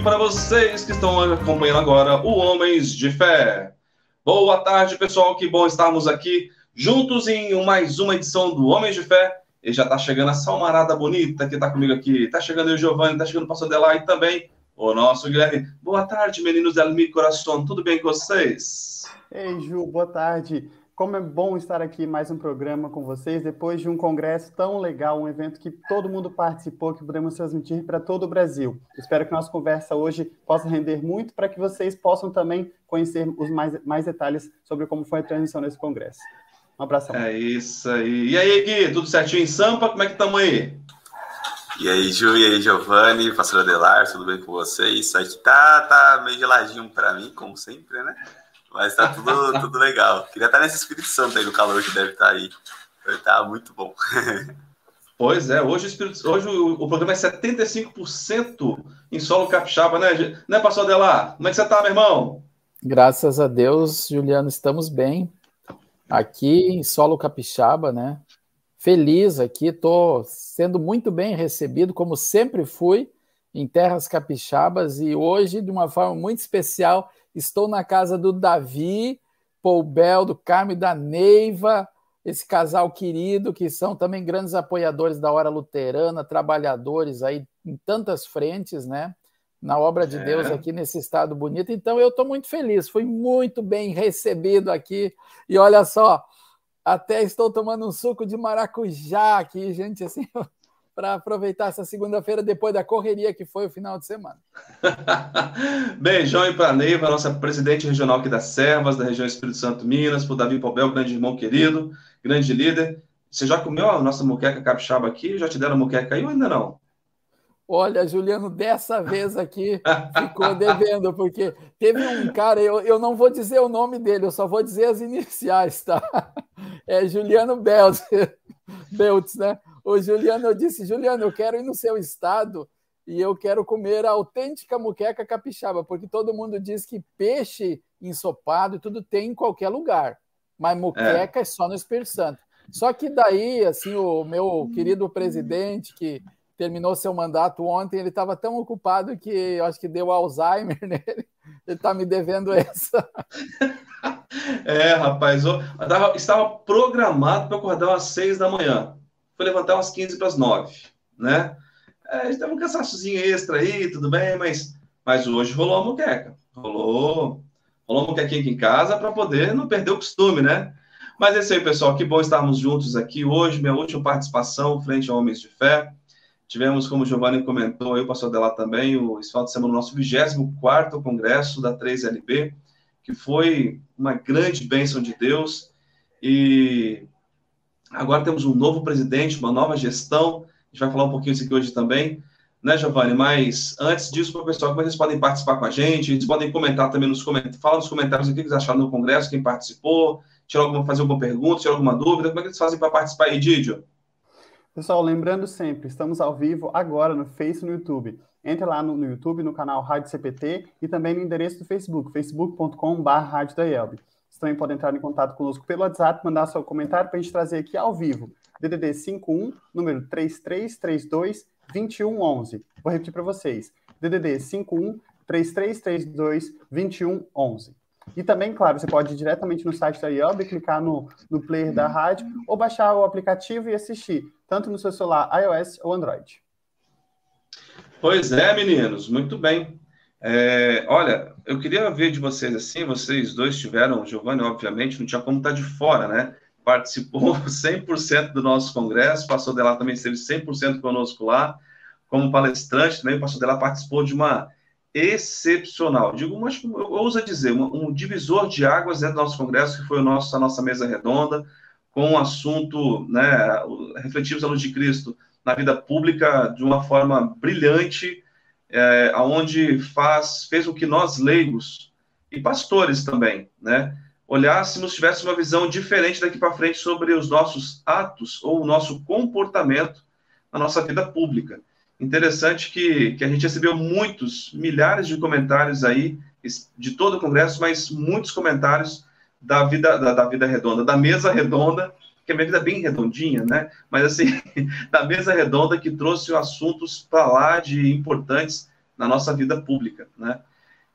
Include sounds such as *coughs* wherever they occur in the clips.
para vocês que estão acompanhando agora o Homens de Fé. Boa tarde, pessoal. Que bom estarmos aqui juntos em mais uma edição do Homens de Fé. E já está chegando a salmarada bonita que está comigo aqui. Está chegando o Giovanni, está chegando o Pastor Delay também o nosso Guilherme. Boa tarde, meninos del Mi Coração. Tudo bem com vocês? Ei, Ju, boa tarde. Como é bom estar aqui mais um programa com vocês, depois de um congresso tão legal, um evento que todo mundo participou, que podemos transmitir para todo o Brasil. Espero que nossa conversa hoje possa render muito para que vocês possam também conhecer os mais, mais detalhes sobre como foi a transmissão nesse congresso. Um abraço. É isso aí. E aí, Gui, tudo certinho em Sampa? Como é que estamos aí? E aí, Ju, e aí, Giovanni, pastor Adelar, tudo bem com vocês? Isso aqui tá, tá meio geladinho para mim, como sempre, né? Mas tá tudo, *laughs* tudo legal. Queria estar nesse Espírito Santo aí, no calor que deve estar aí. Vai estar tá muito bom. *laughs* Pois é, hoje, o, Espírito, hoje o, o programa é 75% em solo capixaba, né? Né, pastor Adelar? Como é que você tá, meu irmão? Graças a Deus, Juliano, estamos bem. Aqui em solo capixaba, né? Feliz aqui, estou sendo muito bem recebido, como sempre fui, em terras capixabas, e hoje, de uma forma muito especial, Estou na casa do Davi, Paul Bel, do Carmo e da Neiva, esse casal querido, que são também grandes apoiadores da Hora Luterana, trabalhadores aí em tantas frentes, né? Na obra de é. Deus aqui nesse estado bonito. Então eu estou muito feliz, fui muito bem recebido aqui. E olha só, até estou tomando um suco de maracujá aqui, gente, assim, *laughs* para aproveitar essa segunda-feira depois da correria que foi o final de semana. *laughs* Beijão para a Neiva, nossa presidente regional aqui das Servas, da região Espírito Santo Minas, para o Davi Pobel, grande irmão querido, grande líder. Você já comeu a nossa moqueca capixaba aqui? Já te deram moqueca aí ou ainda não? Olha, Juliano, dessa vez aqui *laughs* ficou devendo, porque teve um cara, eu, eu não vou dizer o nome dele, eu só vou dizer as iniciais, tá? *laughs* É Juliano Beltz, Beltz né? O Juliano, eu disse, Juliano, eu quero ir no seu estado e eu quero comer a autêntica muqueca capixaba, porque todo mundo diz que peixe ensopado e tudo tem em qualquer lugar, mas muqueca é, é só no Espírito Santo. Só que daí, assim, o meu querido presidente, que terminou seu mandato ontem, ele estava tão ocupado que eu acho que deu Alzheimer *laughs* nele. Ele está me devendo essa. *laughs* É, rapaz, eu estava programado para acordar às seis da manhã foi levantar umas 15 para as 9, né? É, a gente teve um cansaçozinho extra aí, tudo bem, mas, mas hoje rolou a moqueca. Rolou, rolou a moquequinha aqui em casa para poder não perder o costume, né? Mas é isso aí, pessoal. Que bom estarmos juntos aqui hoje. Minha última participação frente a Homens de Fé. Tivemos, como o Giovanni comentou, eu passou dela também, o, esse de semana, o nosso 24 Congresso da 3LB, que foi uma grande bênção de Deus. E Agora temos um novo presidente, uma nova gestão. A gente vai falar um pouquinho disso aqui hoje também, né, Giovanni? Mas antes disso, para o pessoal, como é vocês podem participar com a gente? Eles podem comentar também nos comentários, fala nos comentários o que eles acharam no Congresso, quem participou, tirar alguma, fazer alguma pergunta, tirar alguma dúvida. Como é que eles fazem para participar aí, Didio? Pessoal, lembrando sempre, estamos ao vivo agora no Face e no YouTube. Entre lá no, no, YouTube, no canal Rádio CPT e também no endereço do Facebook, facebook.com.br também podem entrar em contato conosco pelo WhatsApp, mandar seu comentário para a gente trazer aqui ao vivo. DDD 51, número 3332 2111. Vou repetir para vocês. DDD 51 3332 2111. E também, claro, você pode ir diretamente no site da IOB, clicar no, no player da rádio, ou baixar o aplicativo e assistir, tanto no seu celular iOS ou Android. Pois é, meninos, muito bem. É, olha, eu queria ver de vocês assim, vocês dois tiveram, Giovanni, obviamente, não tinha como estar de fora, né? Participou *laughs* 100% do nosso congresso, passou dela também esteve 100% conosco lá, como palestrante também, passou dela participou de uma excepcional, digo, mas eu ouso dizer, um, um divisor de águas dentro do nosso congresso, que foi o nosso, a nossa mesa redonda, com o assunto, né, refletimos a luz de Cristo na vida pública de uma forma brilhante, é, onde faz, fez o que nós leigos e pastores também, né, olhássemos, tivéssemos uma visão diferente daqui para frente sobre os nossos atos ou o nosso comportamento na nossa vida pública. Interessante que, que a gente recebeu muitos, milhares de comentários aí, de todo o Congresso, mas muitos comentários da vida, da, da vida redonda, da mesa redonda, que a minha vida é bem redondinha, né? Mas assim, *laughs* da mesa redonda que trouxe assuntos para lá de importantes na nossa vida pública, né?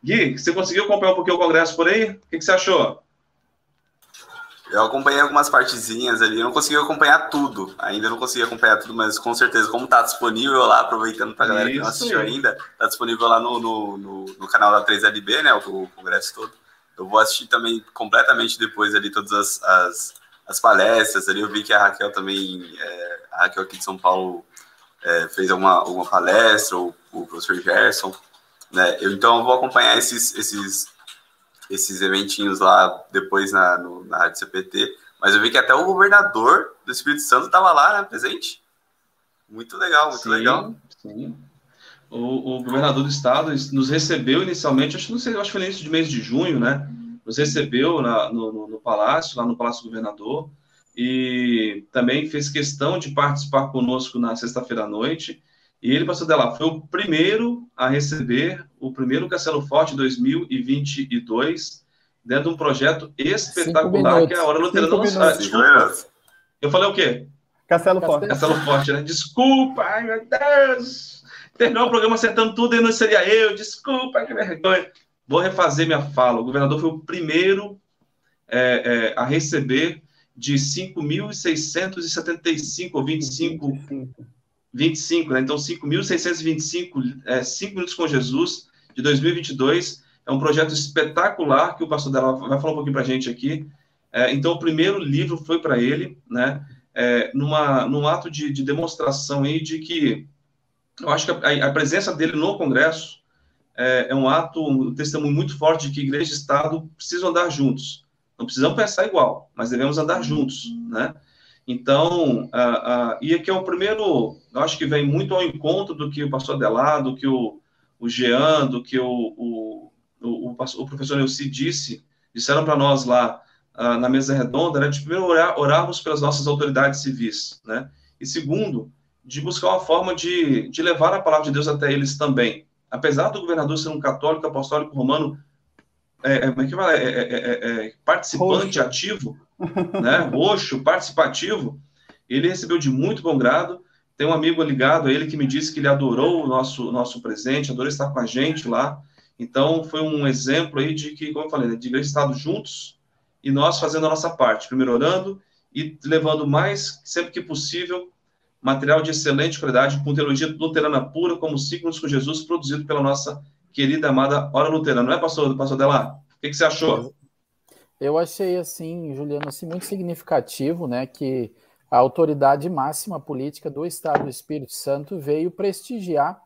Gui, você conseguiu acompanhar um pouquinho o congresso por aí? O que, que você achou? Eu acompanhei algumas partezinhas ali, não consegui acompanhar tudo, ainda não consegui acompanhar tudo, mas com certeza, como está disponível lá, aproveitando para a galera que não assistiu ainda, está disponível lá no, no, no, no, canal da 3LB, né, o, o, congresso todo. Eu vou assistir também completamente depois ali todas as, as, as palestras ali, eu vi que a Raquel também, é, a Raquel aqui de São Paulo é, fez alguma, alguma palestra, ou o professor Gerson, né, eu, então eu vou acompanhar esses, esses esses eventinhos lá depois na, no, na Rádio CPT, mas eu vi que até o governador do Espírito Santo estava lá, né, presente. Muito legal, muito sim, legal. Sim. O, o, governador do estado nos recebeu inicialmente, acho que não sei, acho que foi no início de mês de junho, né? Nos recebeu na, no, no, no, palácio, lá no Palácio do Governador, e também fez questão de participar conosco na sexta-feira à noite. E ele, pastor Dela, foi o primeiro a receber o primeiro Castelo Forte 2022, dentro de um projeto espetacular, que é a Hora Luterana Desculpa. Eu falei o quê? Castelo Forte. Castelo Forte, né? Desculpa, ai meu Deus! Terminou o programa acertando tudo e não seria eu, desculpa, que vergonha. Vou refazer minha fala. O governador foi o primeiro é, é, a receber de 5.675 ou 25 25, né? Então, 5.625, é, 5 minutos com Jesus, de 2022. É um projeto espetacular que o pastor dela vai falar um pouquinho para a gente aqui. É, então, o primeiro livro foi para ele, né? É, numa, num ato de, de, demonstração aí de que eu acho que a, a presença dele no Congresso é, é, um ato, um testemunho muito forte de que igreja e Estado precisam andar juntos. Não precisamos pensar igual, mas devemos andar juntos, né? Então, e aqui é o primeiro, eu acho que vem muito ao encontro do que o pastor Adelado, do que o, o Jean, do que o, o, o, o professor Neuci disse, disseram para nós lá na mesa redonda, né, de primeiro orar, orarmos pelas nossas autoridades civis, né? E segundo, de buscar uma forma de, de levar a palavra de Deus até eles também. Apesar do governador ser um católico apostólico romano, é, é, é, é, é participante Roxo. ativo, né, roxo, participativo, ele recebeu de muito bom grado. Tem um amigo ligado a ele que me disse que ele adorou o nosso, nosso presente, adorou estar com a gente lá. Então, foi um exemplo aí de que, como eu falei, né, de igreja estado juntos e nós fazendo a nossa parte, primeiro orando e levando mais, sempre que possível, material de excelente qualidade, com teologia luterana pura, como Ciclos com Jesus, produzido pela nossa querida, amada Hora Luterana. Não é, pastor, pastor Delar? O que, que você achou? Eu achei assim, Juliano, assim, muito significativo, né, que a autoridade máxima política do Estado do Espírito Santo veio prestigiar,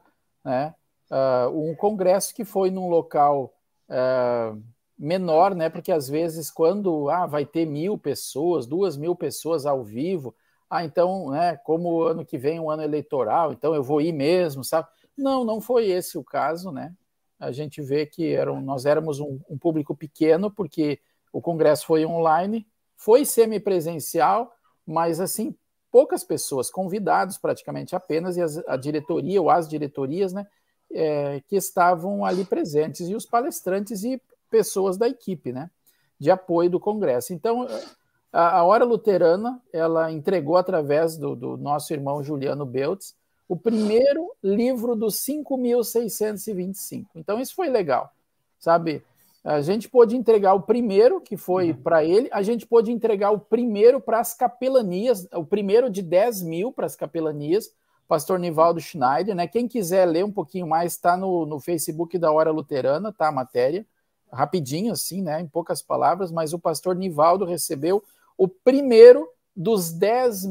né, uh, um congresso que foi num local uh, menor, né, porque às vezes quando ah, vai ter mil pessoas, duas mil pessoas ao vivo, ah, então, né, como ano que vem é um ano eleitoral, então eu vou ir mesmo, sabe? Não, não foi esse o caso, né? A gente vê que eram, nós éramos um, um público pequeno, porque o congresso foi online, foi semipresencial, mas assim, poucas pessoas, convidados praticamente apenas, e as, a diretoria ou as diretorias, né, é, que estavam ali presentes, e os palestrantes e pessoas da equipe, né, de apoio do congresso. Então, a, a Hora Luterana, ela entregou através do, do nosso irmão Juliano Beltz, o primeiro livro dos 5.625. Então, isso foi legal, sabe? A gente pôde entregar o primeiro, que foi uhum. para ele, a gente pôde entregar o primeiro para as capelanias, o primeiro de 10 mil para as capelanias, pastor Nivaldo Schneider, né? Quem quiser ler um pouquinho mais, está no, no Facebook da Hora Luterana, tá a matéria, rapidinho assim, né? Em poucas palavras, mas o pastor Nivaldo recebeu o primeiro dos 10,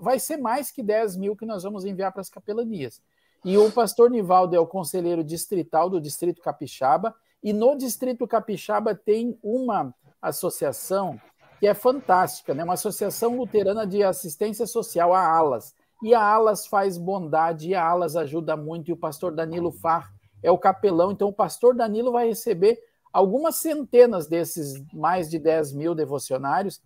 vai ser mais que 10 mil que nós vamos enviar para as capelanias. E o pastor Nivaldo é o conselheiro distrital do Distrito Capixaba, e no Distrito Capixaba tem uma associação que é fantástica, né? uma associação luterana de assistência social, a Alas. E a Alas faz bondade, e a Alas ajuda muito, e o pastor Danilo Far é o capelão. Então, o pastor Danilo vai receber algumas centenas desses mais de 10 mil devocionários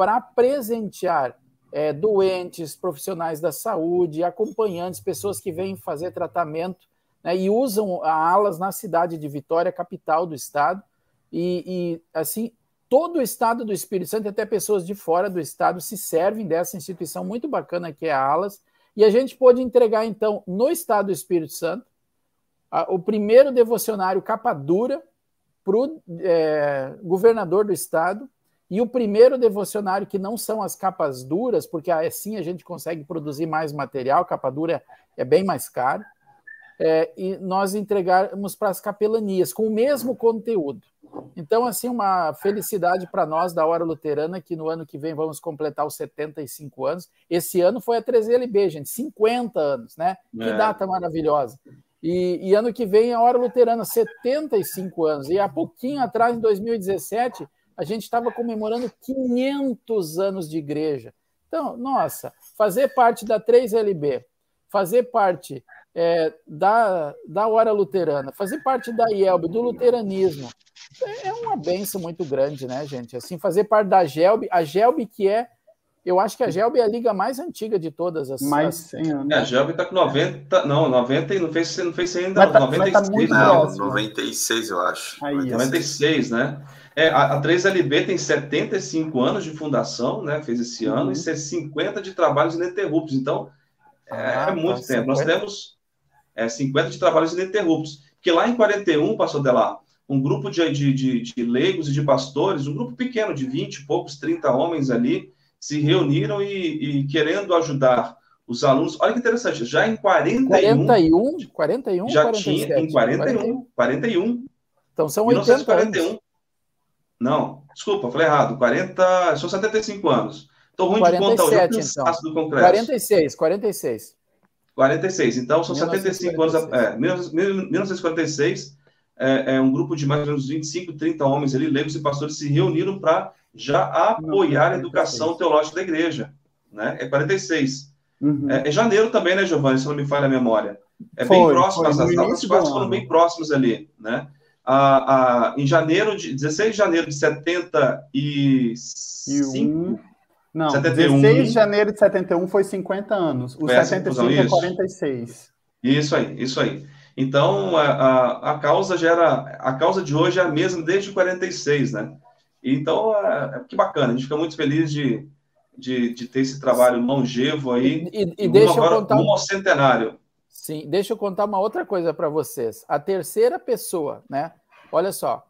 para presentear é, doentes, profissionais da saúde, acompanhantes, pessoas que vêm fazer tratamento né, e usam a alas na cidade de Vitória, capital do estado, e, e, assim todo o estado do Espírito Santo, até pessoas de fora do estado, se servem dessa instituição muito bacana que é a Alas, e a gente pôde entregar então no estado do Espírito Santo o primeiro devocionário capa dura para o é, governador do estado e o primeiro devocionário que não são as capas duras, porque assim a gente consegue produzir mais material, capa dura é bem mais caro, é, e nós entregamos para as capelanias com o mesmo conteúdo. Então, assim, uma felicidade para nós da Hora Luterana, que no ano que vem vamos completar os 75 anos. Esse ano foi a 13LB, gente, 50 anos, né? É. Que data maravilhosa. E, e, ano que vem a Hora Luterana, 75 anos. E há pouquinho atrás, em 2017, a gente estava comemorando 500 anos de igreja. Então, nossa, fazer parte da 3LB, fazer parte é, da, da Hora Luterana, fazer parte da IELB, do luteranismo, é, é uma benção muito grande, né, gente? Assim, fazer parte da GELB, a GELB que é eu acho que a Gelb é a liga mais antiga de todas as. Mais 100 anos. É, a Gelb está com 90. Não, 90 não fez, não fez ainda. Tá, 96. Tá muito não, próximo. 96, eu acho. Aí, 96, né? É, a, a 3LB tem 75 anos de fundação, né? Fez esse uhum. ano, e 50 de trabalhos ininterruptos. Então, é, ah, é muito tá, tempo. 50. Nós temos é, 50 de trabalhos ininterruptos. Porque lá em 41, pastor Delar, um grupo de, de, de, de leigos e de pastores, um grupo pequeno, de 20 e poucos, 30 homens ali, se reuniram e, e, querendo ajudar os alunos. Olha que interessante, já em 41. 41? 41 já 47? tinha em 41, 41. Então são 80 1941. Anos. Não, desculpa, falei errado. 40, são 75 anos. Estou ruim 47, de contar o então. do Congresso. 46, 46. 46. Então, são 75 anos. É, 1946, é, é, um grupo de mais ou menos 25, 30 homens ali, leigos e pastores, se reuniram para já apoiar a educação teológica da igreja. Né? É 46. Uhum. É, é janeiro também, né, Giovanni? Se não me falha a memória. É foi, bem próximo, as quase foram bem próximas ali, né? A, a, em janeiro de 16 de janeiro de 75. Não, 71, 16 de janeiro de 71 foi 50 anos. O 75 é 46. Isso aí, isso aí. Então, a, a, a, causa gera. A causa de hoje é a mesma desde 46, né? Então, é, é que bacana, a gente fica muito feliz de, de, de ter esse trabalho longevo aí. E, e, e deixa agora, eu contar. Um centenário. Sim, deixa eu contar uma outra coisa para vocês. A terceira pessoa, né? Olha só.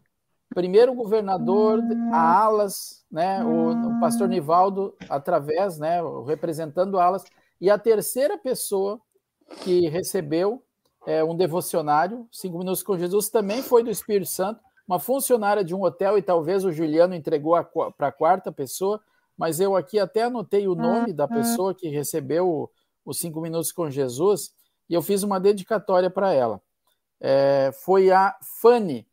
Primeiro governador, a Alas, né? O, o pastor Nivaldo, através, né? Representando Alas. E a terceira pessoa que recebeu é, um devocionário, Cinco Minutos com Jesus, também foi do Espírito Santo, uma funcionária de um hotel, e talvez o Juliano entregou para a quarta pessoa, mas eu aqui até anotei o nome da pessoa que recebeu os Cinco Minutos com Jesus, e eu fiz uma dedicatória para ela. É, foi a Fanny.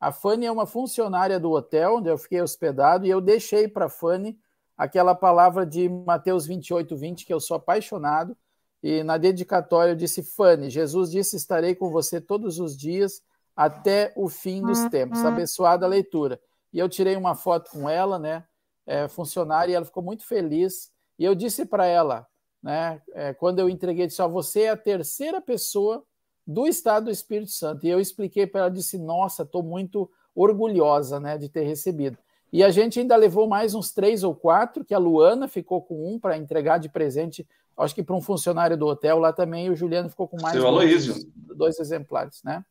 A Fanny é uma funcionária do hotel onde eu fiquei hospedado, e eu deixei para a Fanny aquela palavra de Mateus 28, 20, que eu sou apaixonado, e na dedicatória eu disse: Fanny, Jesus disse: Estarei com você todos os dias até o fim dos tempos. Abençoada a leitura. E eu tirei uma foto com ela, né? É, funcionária, e ela ficou muito feliz. E eu disse para ela, né? É, quando eu entreguei, disse: ó, você é a terceira pessoa do Estado do Espírito Santo. E eu expliquei para ela, disse: nossa, estou muito orgulhosa, né, de ter recebido. E a gente ainda levou mais uns três ou quatro, que a Luana ficou com um para entregar de presente, acho que para um funcionário do hotel lá também, e o Juliano ficou com mais dois, dois exemplares, né?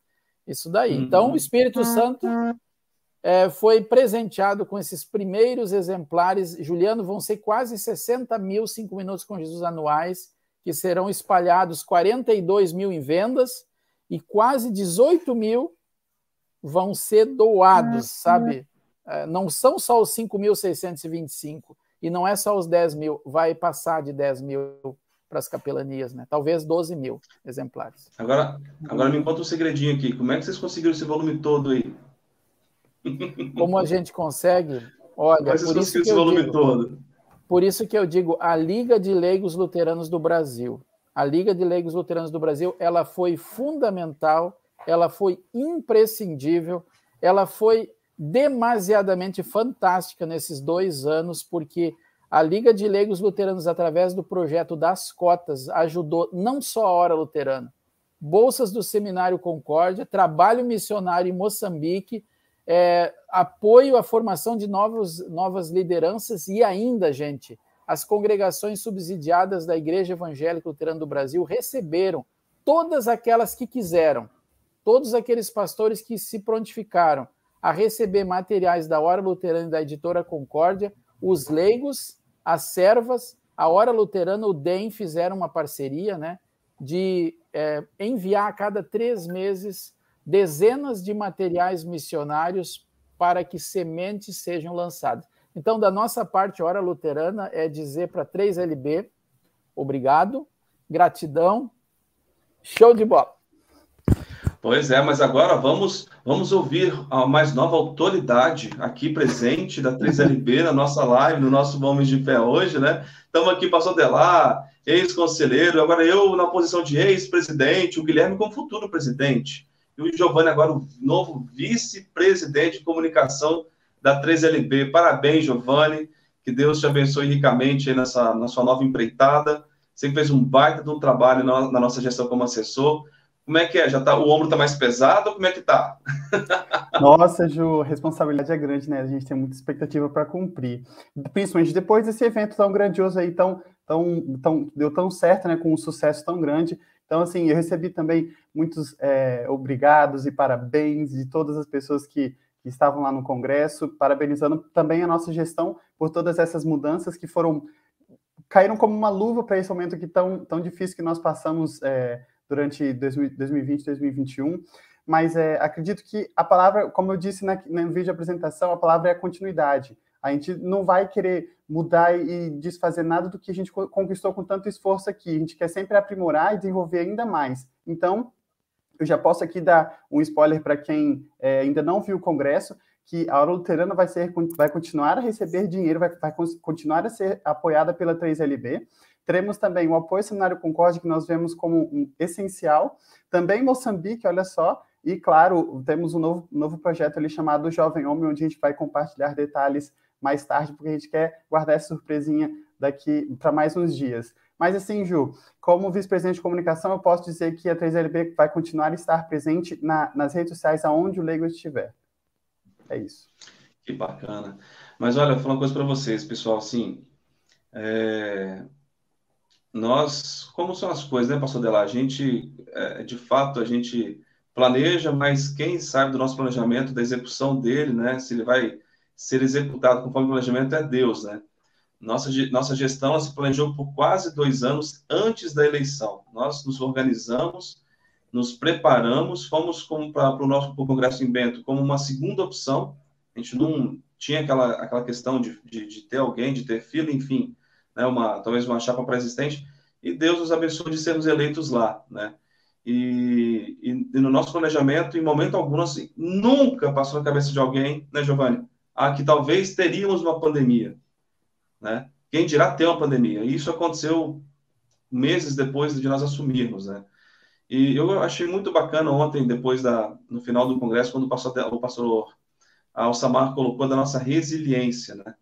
Isso daí. Uhum. Então, o Espírito Santo é, foi presenteado com esses primeiros exemplares. Juliano, vão ser quase 60 mil cinco minutos com Jesus anuais, que serão espalhados 42 mil em vendas e quase 18 mil vão ser doados, sabe? É, não são só os 5.625 e não é só os 10 mil, vai passar de 10 mil para as capelanias, né? Talvez 12 mil exemplares. Agora, agora me conta um segredinho aqui. Como é que vocês conseguiram esse volume todo aí? *laughs* Como a gente consegue? Olha, Como é por isso que esse volume digo, todo? Por isso que eu digo a Liga de Leigos Luteranos do Brasil. A Liga de Leigos Luteranos do Brasil, ela foi fundamental, ela foi imprescindível, ela foi demasiadamente fantástica nesses dois anos, porque a Liga de Leigos Luteranos, através do projeto das cotas, ajudou não só a Hora Luterana, bolsas do Seminário Concórdia, trabalho missionário em Moçambique, é, apoio à formação de novos, novas lideranças e ainda, gente, as congregações subsidiadas da Igreja Evangélica Luterana do Brasil receberam todas aquelas que quiseram todos aqueles pastores que se prontificaram a receber materiais da Hora Luterana e da editora Concórdia, os leigos, as servas, a Hora Luterana, o DEM fizeram uma parceria né, de é, enviar a cada três meses dezenas de materiais missionários para que sementes sejam lançadas. Então, da nossa parte, Hora Luterana é dizer para 3LB, obrigado, gratidão, show de bola. Pois é, mas agora vamos, vamos ouvir a mais nova autoridade aqui presente da 3LB na nossa live, no nosso Homens de Fé hoje, né? Estamos aqui, pastor Delar, ex-conselheiro, agora eu na posição de ex-presidente, o Guilherme como futuro presidente, e o Giovanni agora o novo vice-presidente de comunicação da 3LB. Parabéns, Giovanni, que Deus te abençoe ricamente nessa, na sua nova empreitada. Você fez um baita de um trabalho na, na nossa gestão como assessor. Como é que é? Já tá, o ombro está mais pesado ou como é que tá? *laughs* Nossa, Ju, a responsabilidade é grande, né? A gente tem muita expectativa para cumprir. Principalmente depois desse evento tão grandioso aí, tão, tão, tão, deu tão certo, né? Com um sucesso tão grande. Então, assim, eu recebi também muitos é, obrigados e parabéns de todas as pessoas que, que estavam lá no Congresso, parabenizando também a nossa gestão por todas essas mudanças que foram caíram como uma luva para esse momento que tão, tão difícil que nós passamos é, durante 2020 2021. Mas é, acredito que a palavra, como eu disse na, no vídeo de apresentação, a palavra é a continuidade. A gente não vai querer mudar e desfazer nada do que a gente conquistou com tanto esforço aqui. A gente quer sempre aprimorar e desenvolver ainda mais. Então, eu já posso aqui dar um spoiler para quem é, ainda não viu o congresso, que a Aula Luterana vai, ser, vai continuar a receber dinheiro, vai, vai continuar a ser apoiada pela 3LB. Teremos também o apoio ao Seminário Concórdia, que nós vemos como um essencial. Também Moçambique, olha só. E, claro, temos um novo, novo projeto ali chamado Jovem Homem, onde a gente vai compartilhar detalhes mais tarde, porque a gente quer guardar essa surpresinha daqui para mais uns dias. Mas assim, Ju, como vice-presidente de comunicação, eu posso dizer que a 3LB vai continuar a estar presente na, nas redes sociais aonde o leigo estiver. É isso. Que bacana. Mas olha, vou falar uma coisa para vocês, pessoal, assim, é nós, como são as coisas, né, pastor Delar? A gente, é, de fato, a gente planeja, mas quem sabe do nosso planejamento, da execução dele, né, se ele vai ser executado conforme o planejamento é Deus, né? Nossa, nossa gestão se planejou por quase dois anos antes da eleição. Nós nos organizamos, nos preparamos, fomos para o nosso pro Congresso em Bento como uma segunda opção. A gente não tinha aquela, aquela questão de, de, de ter alguém, de ter fila, enfim né, uma, talvez uma chapa pré-existente, e Deus nos abençoe de sermos eleitos lá, né? E, e, e, no nosso planejamento, em momento algum, assim, nunca passou na cabeça de alguém, né, Giovanni, ah, que talvez teríamos uma pandemia, né? Quem dirá ter uma pandemia? E isso aconteceu meses depois de nós assumirmos, né? E eu achei muito bacana ontem, depois da, no final do congresso, quando o pastor, o pastor Alçamar colocou da nossa resiliência, né?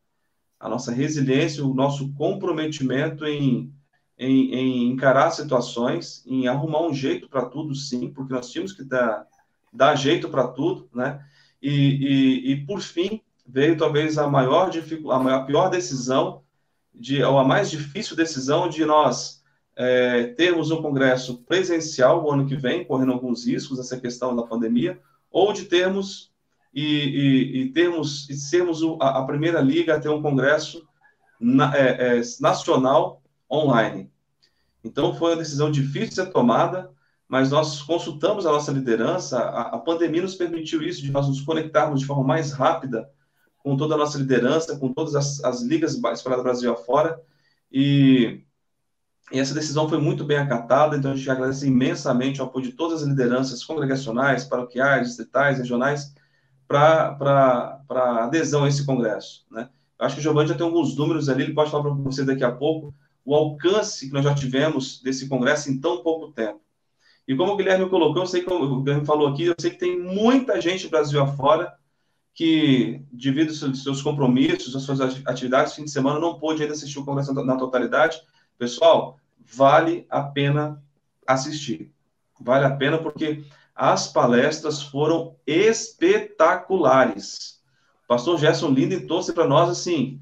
a nossa resiliência, o nosso comprometimento em, em, em encarar situações, em arrumar um jeito para tudo, sim, porque nós tínhamos que dar, dar jeito para tudo, né? E, e, e, por fim, veio talvez a maior, a maior, pior decisão, de, ou a mais difícil decisão de nós é, termos um congresso presencial o ano que vem, correndo alguns riscos, essa questão da pandemia, ou de termos e, e, e termos e sermos a, a, primeira liga a ter um congresso na, é, é, nacional online. Então foi uma decisão difícil de ser tomada, mas nós consultamos a nossa liderança. A, a pandemia nos permitiu isso, de nós nos conectarmos de forma mais rápida com toda a nossa liderança, com todas as, as ligas espalhadas Brasil afora, e, e essa decisão foi muito bem acatada, então a gente agradece imensamente o apoio de todas as lideranças congregacionais, paroquiais, distritais, regionais, para adesão a esse congresso. Né? Eu acho que o Giovanni já tem alguns números ali, ele pode falar para você daqui a pouco o alcance que nós já tivemos desse congresso em tão pouco tempo. E como o Guilherme colocou, eu sei que o Guilherme falou aqui, eu sei que tem muita gente Brasil afora que, devido aos seus compromissos, às suas atividades, fim de semana, não pôde ainda assistir o congresso na totalidade. Pessoal, vale a pena assistir. Vale a pena porque as palestras foram espetaculares. O pastor Gerson Linden trouxe para nós, assim,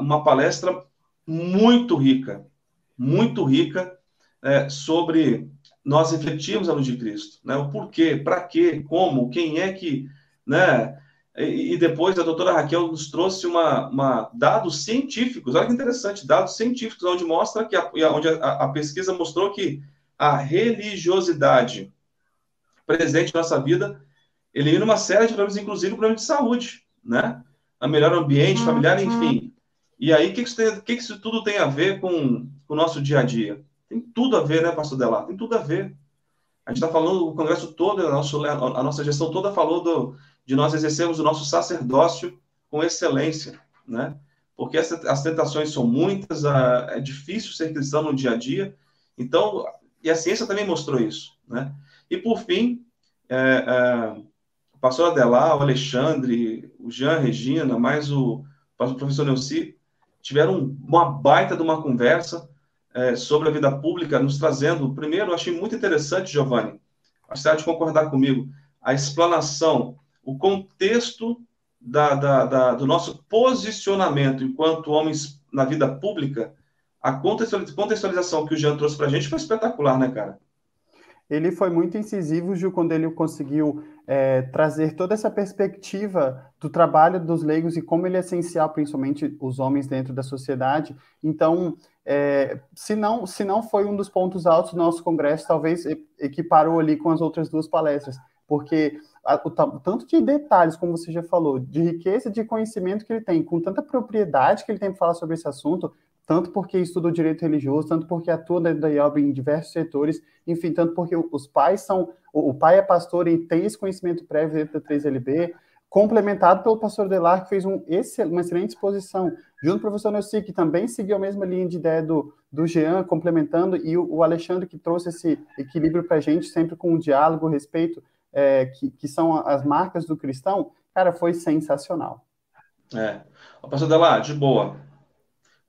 uma palestra muito rica, muito rica é, sobre nós refletirmos a luz de Cristo, né? O porquê, para quê, como, quem é que, né? E, e, depois a doutora Raquel nos trouxe uma, uma, dados científicos, olha que interessante, dados científicos, onde mostra que a, onde a, a pesquisa mostrou que a religiosidade presente na nossa vida elimina uma série de problemas, inclusive problemas de saúde, né? A melhor ambiente uhum. familiar, enfim. E aí, o que, que, isso tem, que, que isso tudo tem a ver com, com o nosso dia a dia? Tem tudo a ver, né, pastor Delar? Tem tudo a ver. A gente está falando, o Congresso todo, a nossa, a nossa gestão toda falou do, de nós exercermos o nosso sacerdócio com excelência, né? Porque essa, as tentações são muitas, a, é difícil ser cristão no dia a dia. Então, e a ciência também mostrou isso, né? E por fim, é, é, o pastor Adelar, o Alexandre, o Jean, Regina, mais o, o professor Neuci, tiveram uma baita de uma conversa é, sobre a vida pública, nos trazendo, primeiro, eu achei muito interessante, Giovanni, que você de concordar comigo, a explanação, o contexto da, da, da, do nosso posicionamento enquanto homens na vida pública, a contextualização que o Jean trouxe para a gente foi espetacular, né, cara? Ele foi muito incisivo, Gil, quando ele conseguiu é, trazer toda essa perspectiva do trabalho dos leigos e como ele é essencial, principalmente os homens dentro da sociedade. Então, é, se, não, se não foi um dos pontos altos do nosso congresso, talvez equiparou ali com as outras duas palestras, porque o, o, tanto de detalhes, como você já falou, de riqueza de conhecimento que ele tem, com tanta propriedade que ele tem para falar sobre esse assunto, tanto porque estuda o direito religioso, tanto porque atua dentro da IOB em diversos setores, enfim, tanto porque os pais são, o, o pai é pastor e tem esse conhecimento prévio dentro da 3LB, complementado pelo pastor Delar, que fez um excel, uma excelente exposição, junto com o professor Nelci, que também seguiu a mesma linha de ideia do, do Jean, complementando, e o, o Alexandre, que trouxe esse equilíbrio para a gente, sempre com um diálogo, respeito, é, que, que são as marcas do cristão, cara, foi sensacional. É. O pastor Delar, de boa,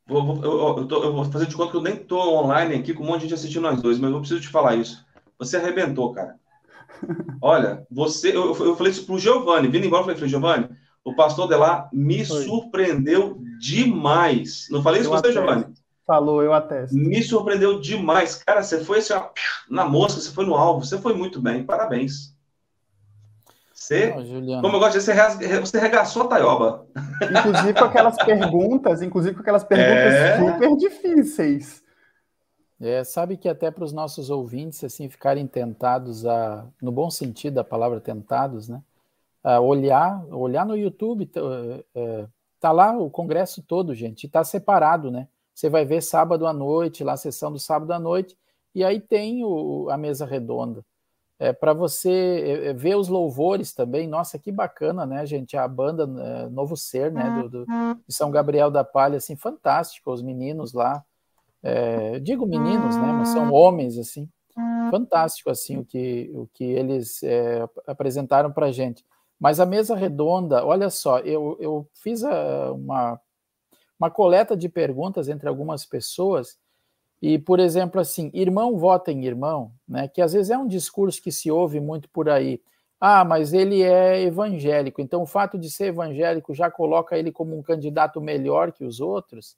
Vou, vou, eu, eu, tô, eu, vou fazer de conta que eu nem tô online aqui com um monte de gente assistindo nós dois, mas eu preciso te falar isso. Você arrebentou, cara. *laughs* Olha, você. Eu, eu falei isso pro Giovanni, vindo embora, eu falei, Giovanni, o pastor de lá me Foi. surpreendeu demais. Não falei isso com você, Giovanni? Falou, eu atesto. Me surpreendeu demais. Cara, você foi assim, ó, na mosca, você foi no alvo, você foi muito bem, parabéns. Você, Não, como eu gosto de dizer, você regaçou a taioba. Inclusive com aquelas perguntas, inclusive com aquelas perguntas é... super difíceis. É, sabe que até para os nossos ouvintes assim ficarem tentados a, no bom sentido da palavra tentados, né? A olhar, olhar no YouTube, tá, é, tá lá o congresso todo, gente, está separado, né? Você vai ver sábado à noite, lá a sessão do sábado à noite, e aí tem o, a mesa redonda é, para você é, é, ver os louvores também. Nossa, que bacana, né, gente? A banda é, Novo Ser, né, do, do, de São Gabriel da Palha, assim, fantástico, os meninos lá. É, digo meninos, né, mas são homens, assim, fantástico, assim, o que, o que eles é, apresentaram para gente. Mas a mesa redonda, olha só, eu, eu fiz a, uma, uma coleta de perguntas entre algumas pessoas e, por exemplo, assim, irmão vota em irmão, né? Que às vezes é um discurso que se ouve muito por aí. Ah, mas ele é evangélico, então o fato de ser evangélico já coloca ele como um candidato melhor que os outros.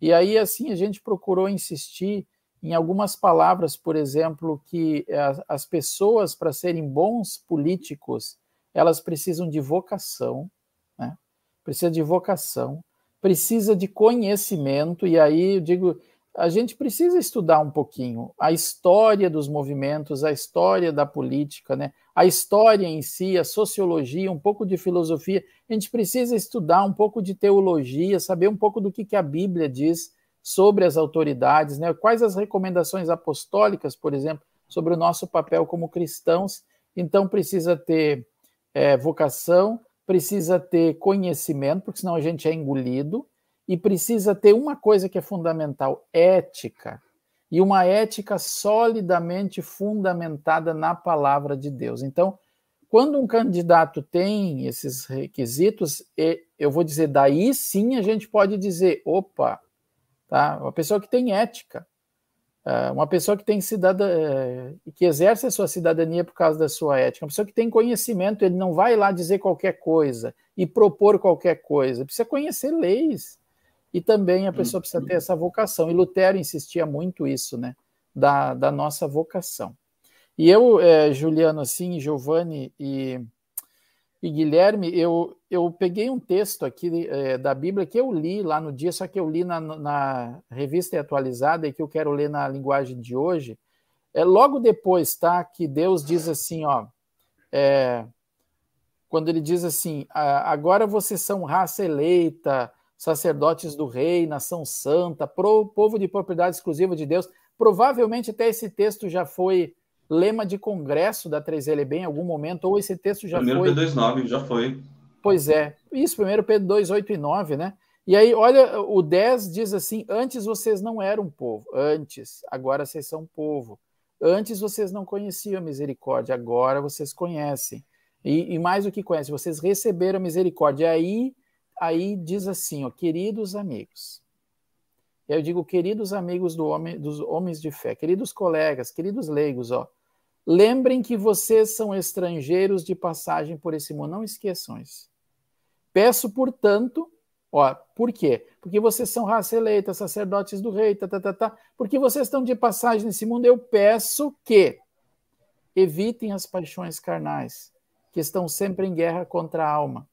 E aí, assim, a gente procurou insistir em algumas palavras, por exemplo, que as pessoas, para serem bons políticos, elas precisam de vocação, né? Precisa de vocação, precisa de conhecimento, e aí eu digo, a gente precisa estudar um pouquinho a história dos movimentos, a história da política, né? a história em si, a sociologia, um pouco de filosofia. A gente precisa estudar um pouco de teologia, saber um pouco do que, que a Bíblia diz sobre as autoridades, né? quais as recomendações apostólicas, por exemplo, sobre o nosso papel como cristãos. Então, precisa ter é, vocação, precisa ter conhecimento, porque senão a gente é engolido e precisa ter uma coisa que é fundamental: ética. E uma ética solidamente fundamentada na palavra de Deus. Então, quando um candidato tem esses requisitos, eu vou dizer, daí sim a gente pode dizer, opa, tá? Uma pessoa que tem ética, é, uma pessoa que tem é, que exerce a sua cidadania por causa da sua ética, uma pessoa que tem conhecimento, ele não vai lá dizer qualquer coisa e propor qualquer coisa, precisa conhecer leis, e também a pessoa precisa ter essa vocação. E Lutero insistia muito isso, né? Da, da nossa vocação. E eu, é, Juliano, assim, Giovanni e, e Guilherme, eu, eu peguei um texto aqui é, da Bíblia que eu li lá no dia, só que eu li na, na revista atualizada e que eu quero ler na linguagem de hoje. É logo depois, tá? Que Deus diz assim, ó. É, quando ele diz assim: agora vocês são raça eleita, sacerdotes do rei, nação santa, pro, povo de propriedade exclusiva de Deus. Provavelmente até esse texto já foi lema de congresso da 3LB em algum momento, ou esse texto já primeiro foi. Primeiro P29, já foi. Pois é, isso, primeiro Pedro 2, 8 e 9, né? E aí, olha, o 10 diz assim: antes vocês não eram povo, antes, agora vocês são povo. Antes vocês não conheciam a misericórdia, agora vocês conhecem. E, e mais do que conhecem, vocês receberam a misericórdia. E aí, aí diz assim, ó, queridos amigos. Eu digo, queridos amigos do homem, dos homens de fé, queridos colegas, queridos leigos, ó, lembrem que vocês são estrangeiros de passagem por esse mundo. Não esqueçam isso. Peço, portanto, Ó, por quê? Porque vocês são raça eleita, sacerdotes do rei, tá, tá, tá, tá. Porque vocês estão de passagem nesse mundo, eu peço que evitem as paixões carnais, que estão sempre em guerra contra a alma.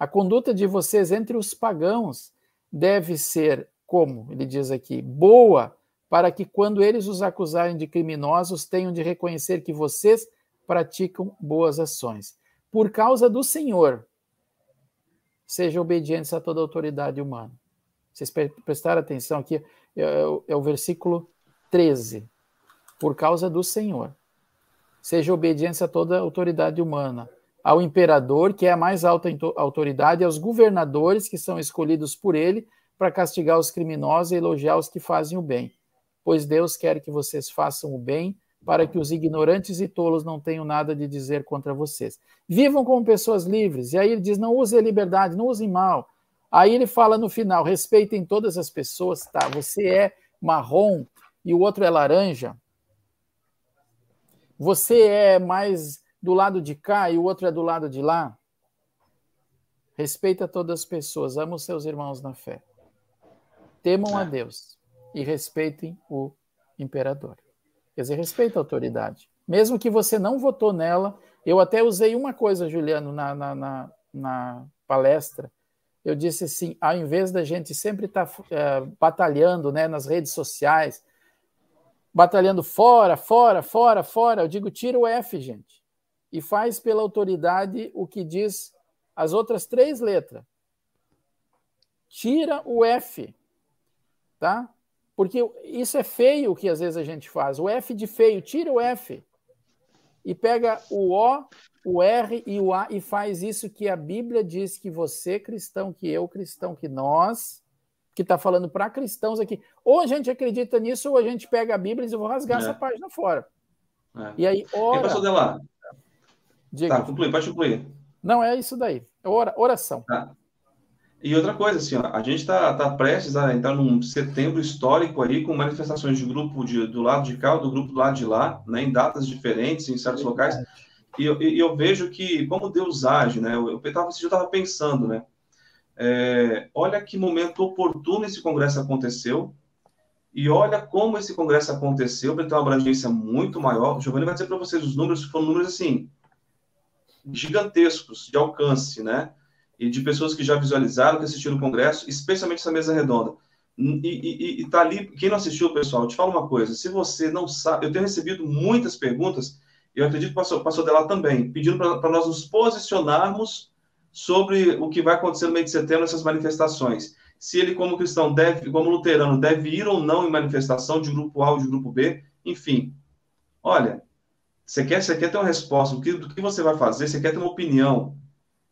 A conduta de vocês entre os pagãos deve ser, como ele diz aqui, boa, para que quando eles os acusarem de criminosos, tenham de reconhecer que vocês praticam boas ações. Por causa do Senhor, sejam obedientes a toda autoridade humana. Vocês prestaram atenção aqui, é, é, é o versículo 13. Por causa do Senhor. Seja obediência a toda autoridade humana, ao imperador, que é a mais alta autoridade, aos governadores, que são escolhidos por ele para castigar os criminosos e elogiar os que fazem o bem. Pois Deus quer que vocês façam o bem para que os ignorantes e tolos não tenham nada de dizer contra vocês. Vivam como pessoas livres. E aí ele diz: não usem a liberdade, não usem mal. Aí ele fala no final: respeitem todas as pessoas, tá? Você é marrom e o outro é laranja. Você é mais do lado de cá e o outro é do lado de lá. Respeita todas as pessoas, ama os seus irmãos na fé. Temam a é. Deus e respeitem o imperador. Quer dizer, respeita a autoridade. Mesmo que você não votou nela, eu até usei uma coisa, Juliano, na, na, na, na palestra. Eu disse assim: ao invés da gente sempre estar tá, é, batalhando né, nas redes sociais, batalhando fora, fora, fora, fora, eu digo: tira o F, gente, e faz pela autoridade o que diz as outras três letras. Tira o F, tá? Porque isso é feio o que às vezes a gente faz. O F de feio, tira o F e pega o O, o R e o A e faz isso que a Bíblia diz que você cristão, que eu cristão, que nós, que está falando para cristãos aqui, ou a gente acredita nisso ou a gente pega a Bíblia e diz, eu vou rasgar é. essa página fora. É. E aí, ora... E passou dela? Diga. Tá, conclui, pode concluir. Não, é isso daí. Ora, oração. Tá. E outra coisa, assim, ó, a gente está tá prestes a entrar num setembro histórico aí, com manifestações de grupo de, do lado de cá, do grupo do lado de lá, né, em datas diferentes, em certos locais. E eu, e eu vejo que, como Deus age, né? Eu estava pensando, né? É, olha que momento oportuno esse congresso aconteceu, e olha como esse congresso aconteceu, para ter uma abrangência muito maior. O Giovanni vai dizer para vocês os números, foram números assim, gigantescos de alcance, né? e de pessoas que já visualizaram, que assistiram o congresso, especialmente essa mesa redonda. E, está ali, quem não assistiu, pessoal, te falo uma coisa, se você não sabe, eu tenho recebido muitas perguntas, eu acredito que passou, passou dela também, pedindo para nós nos posicionarmos sobre o que vai acontecer no mês de setembro, essas manifestações. Se ele, como cristão, deve, como luterano, deve ir ou não em manifestação de grupo A ou de grupo B, enfim. Olha, você quer, você quer ter uma resposta do que, do que você vai fazer, você quer ter uma opinião,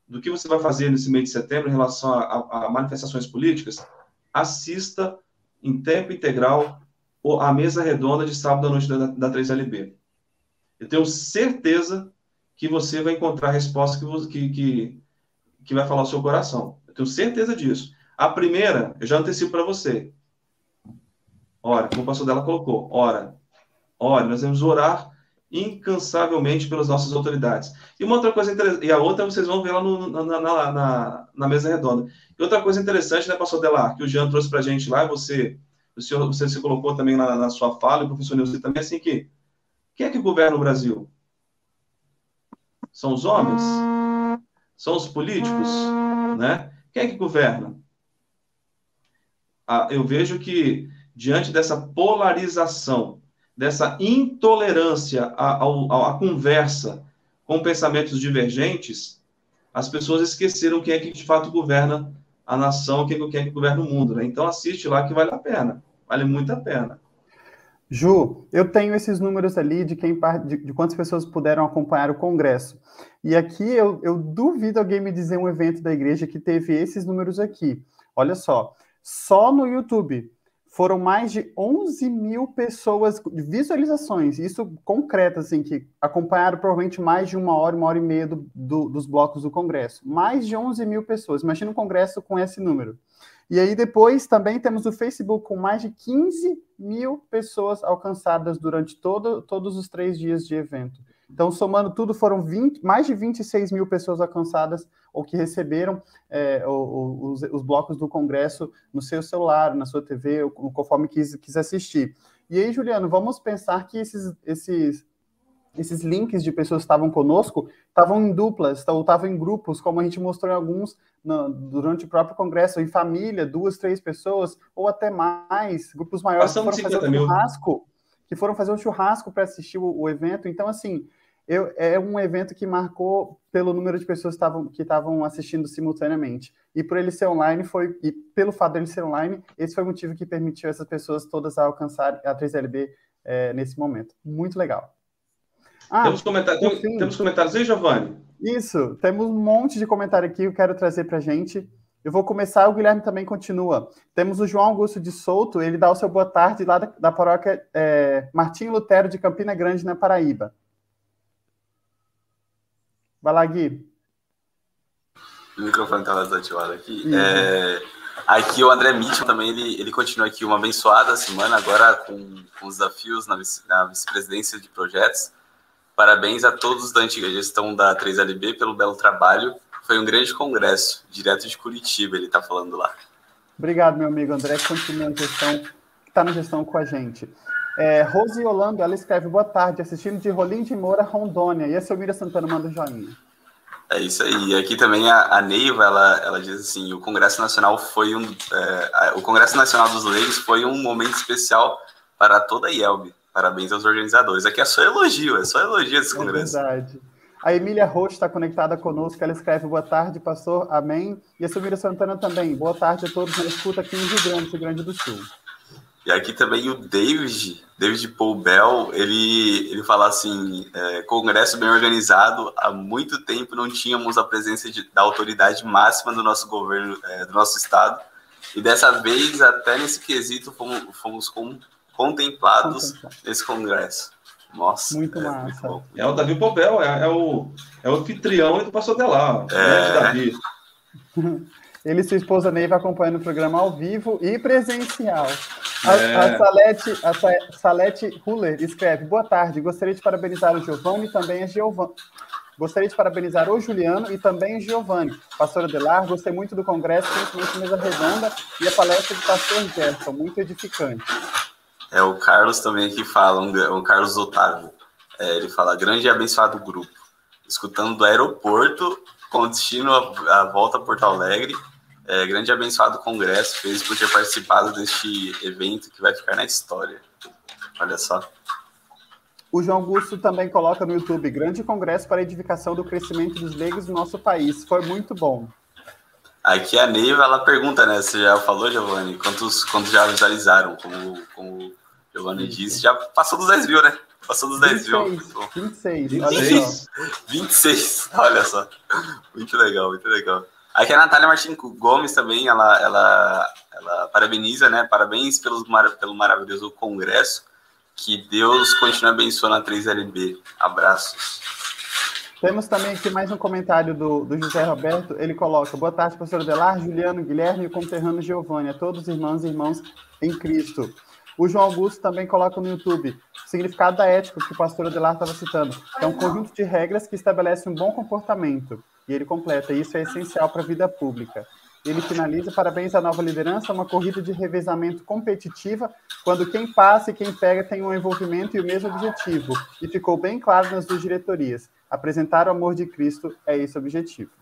do que você vai fazer nesse mês de setembro em relação a, a manifestações políticas, assista em tempo integral a mesa redonda de sábado à noite da, da 3LB. Eu tenho certeza que você vai encontrar a resposta que, que, que vai falar o seu coração. Eu tenho certeza disso. A primeira, eu já antecipo para você. Ora, como o pastor dela colocou, ora, ora, nós vamos orar incansavelmente pelas nossas autoridades. E uma outra coisa interessante, e a outra vocês vão ver lá no, na, na, na, na, mesa redonda. E outra coisa interessante, né, pastor Delar, que o Jean trouxe para a gente lá, você, o senhor, você se colocou também na, na sua fala, e o professor Nilson também, assim, que, Quem é que governa o Brasil? São os homens? São os políticos? Né? Quem é que governa? Ah, eu vejo que, diante dessa polarização, dessa intolerância à, à, conversa com pensamentos divergentes, as pessoas esqueceram quem é que de fato governa a nação, quem, quem é que governa o mundo. Né? Então assiste lá que vale a pena. Vale muito a pena. Ju, eu tenho esses números ali de quem de, de quantas pessoas puderam acompanhar o congresso. E aqui eu, eu duvido alguém me dizer um evento da igreja que teve esses números aqui. Olha só, só no YouTube foram mais de 11 mil pessoas, visualizações, isso concreto, assim, que acompanharam provavelmente mais de uma hora, uma hora e meia do, do, dos blocos do Congresso. Mais de 11 mil pessoas. Imagina um Congresso com esse número. E aí depois também temos o Facebook com mais de 15 mil pessoas alcançadas durante todo, todos os três dias de evento. Então, somando tudo, foram 20, mais de 26 mil pessoas alcançadas ou que receberam é, os, os, blocos do Congresso no seu celular, na sua TV, conforme quis, quis assistir. E aí, Juliano, vamos pensar que esses, esses esses links de pessoas que estavam conosco estavam em duplas, ou estavam em grupos, como a gente mostrou em alguns no, durante o próprio congresso, em família, duas, três pessoas, ou até mais, grupos maiores que foram fazer um churrasco, que foram fazer um churrasco para assistir o, o, evento. Então, assim, eu, é um evento que marcou pelo número de pessoas que estavam, que estavam assistindo simultaneamente. E por ele ser online, foi, e pelo fato dele ser online, esse foi o motivo que permitiu essas pessoas todas a alcançar a 3LB é, nesse momento. Muito legal. Ah, temos, comentários, temos comentários aí, Giovanni? Isso, temos um monte de comentário aqui que eu quero trazer para a gente. Eu vou começar, o Guilherme também continua. Temos o João Augusto de Souto, ele dá o seu boa tarde lá da, da paróquia é, Martim Lutero de Campina Grande, na Paraíba. Vai lá, Gui. O microfone estava desativado aqui. É, aqui o André Mitchell também, ele, ele continua aqui uma abençoada semana, agora com, com os desafios na, na vice-presidência de projetos. Parabéns a todos da antiga gestão da 3LB pelo belo trabalho. Foi um grande congresso, direto de Curitiba, ele está falando lá. Obrigado, meu amigo André, que continua gestão, que está na gestão com a gente. É, Rose Holanda, ela escreve, boa tarde, assistindo de Rolim de Moura, Rondônia. E a Silmira Santana manda um joinha. É isso aí. E aqui também a, a Neiva, ela, ela diz assim, o Congresso Nacional foi um... É, o Congresso Nacional dos Leigos foi um momento especial para toda a IELB. Parabéns aos organizadores. Aqui é só elogio, é só elogio esse é congresso. É verdade. A Emília Rocha está conectada conosco, ela escreve boa tarde, pastor, amém. E a Silvira Santana também, boa tarde a todos na escuta aqui em Rio Grande, Rio Grande do Sul. E aqui também o David, David Paul Bell, ele, ele fala assim, é, congresso bem organizado, há muito tempo não tínhamos a presença de, da autoridade máxima do nosso governo, é, do nosso estado, e dessa vez, até nesse quesito, fomos, fomos com contemplados nesse congresso. Nossa, muito é, massa. Muito é o Davi Pobel, é, é, o, é o anfitrião do Pastor Delar. É. Davi. *laughs* Ele e sua esposa Neiva acompanhando o programa ao vivo e presencial. A, é. a, Salete, a Salete Huller escreve: Boa tarde, gostaria de parabenizar o Giovanni e também a Giovanni. Gostaria de parabenizar o Juliano e também o Giovanni. Pastor Adelar, gostei muito do congresso, principalmente mesa redonda e a palestra do pastor Gerson, muito edificante. É o Carlos também que fala, um, um Carlos Otávio. É, ele fala, grande e abençoado grupo. Escutando do aeroporto, com destino à volta a Porto Alegre. É, grande abençoado congresso. Feliz por ter participado deste evento que vai ficar na história. Olha só. O João Augusto também coloca no YouTube, grande congresso para a edificação do crescimento dos leigos no nosso país. Foi muito bom. Aqui a Neiva, ela pergunta, né? Você já falou, Giovanni, quantos, quantos já visualizaram? Como, como Giovanni disse, já passou dos 10 mil, né? Passou dos 10 26, mil. 26, 26, 26, olha só. Muito legal, muito legal. Aqui a Natália Martins Gomes também, ela, ela, ela parabeniza, né? Parabéns pelos, pelo maravilhoso congresso. Que Deus continue abençoando a 3LB. Abraços. Temos também aqui mais um comentário do, do José Roberto. Ele coloca: Boa tarde, professor Delar, Juliano, Guilherme e o conterrâneo Giovanni, a todos irmãos e irmãos em Cristo. O João Augusto também coloca no YouTube o significado da ética que o pastor Adelar estava citando. É um conjunto de regras que estabelece um bom comportamento. E ele completa: isso é essencial para a vida pública. Ele finaliza, parabéns à nova liderança, uma corrida de revezamento competitiva, quando quem passa e quem pega tem um envolvimento e o mesmo objetivo. E ficou bem claro nas duas diretorias. Apresentar o amor de Cristo é esse objetivo.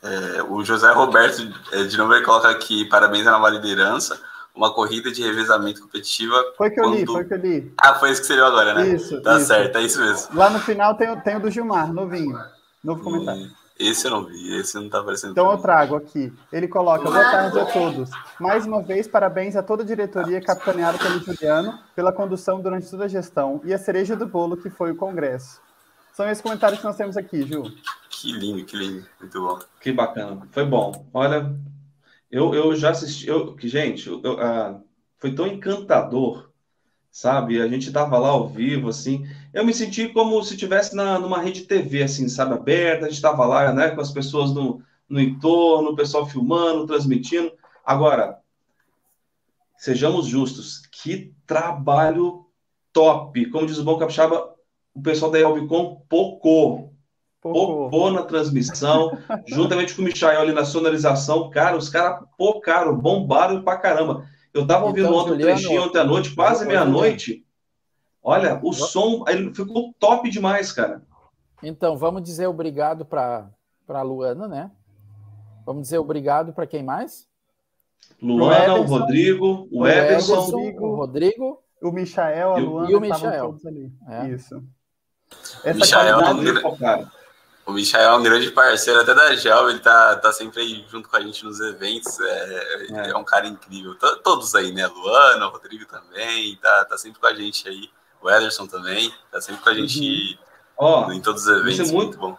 É, o José Roberto, é, de ele coloca aqui, parabéns à nova liderança, uma corrida de revezamento competitiva. Foi que eu quando... li, foi que eu li. Ah, foi isso que você leu agora, né? Isso. Tá isso. certo, é isso mesmo. Lá no final tem, tem o do Gilmar, novinho. Novo comentário. Esse eu não vi, esse não tá aparecendo. Então eu trago aqui. Ele coloca: Boa tarde a todos. Mais uma vez, parabéns a toda a diretoria capitaneada pelo Juliano pela condução durante toda a gestão e a cereja do bolo que foi o Congresso. São esses comentários que nós temos aqui, Ju. Que lindo, que lindo. Muito bom. Que bacana. Foi bom. Olha, eu, eu já assisti. Eu, gente, eu, ah, foi tão encantador, sabe? A gente tava lá ao vivo, assim. Eu me senti como se estivesse numa rede TV, assim, sabe? Aberta. A gente tava lá, né? Com as pessoas no, no entorno, o pessoal filmando, transmitindo. Agora, sejamos justos. Que trabalho top. Como diz o Bom Capixaba, o pessoal da Elbicom pocou. Pocou na transmissão, juntamente com o Michael ali na sonorização. Cara, os caras pocaram, bombaram pra caramba. Eu tava ouvindo então, ontem um trechinho ontem à noite, quase meia-noite. Olha, o som ele ficou top demais, cara. Então, vamos dizer obrigado para a Luana, né? Vamos dizer obrigado para quem mais? Luana, o Rodrigo, o, o Everson, o Rodrigo, o Michael, a Luana, e o Michael. É. Isso. Essa Michael, qualidade... O Michael é um grande parceiro até da Gel, ele tá, tá sempre aí junto com a gente nos eventos, é, é. é um cara incrível. T Todos aí, né? Luana, o Rodrigo também, tá, tá sempre com a gente aí. O Ederson também, tá sempre com a gente uhum. em todos os eventos. Muito, muito bom.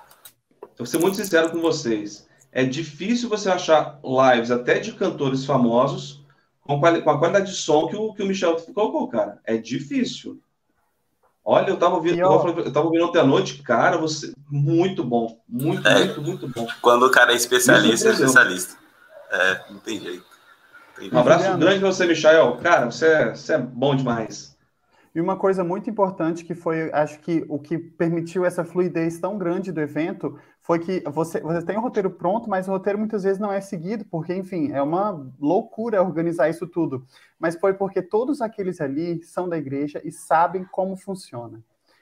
Vou ser muito sincero com vocês. É difícil você achar lives até de cantores famosos com, com a qualidade de som que o, que o Michel colocou, cara. É difícil. Olha, eu tava ouvindo, eu tava ouvindo ontem à noite, cara, você muito bom, muito, é, muito, muito bom. Quando o cara é especialista, é especialista. É, não tem jeito. Tem um abraço grande pra você, Michael. Cara, você é, você é bom demais. E uma coisa muito importante que foi, acho que o que permitiu essa fluidez tão grande do evento foi que você, você tem o roteiro pronto, mas o roteiro muitas vezes não é seguido, porque, enfim, é uma loucura organizar isso tudo. Mas foi porque todos aqueles ali são da igreja e sabem como funciona.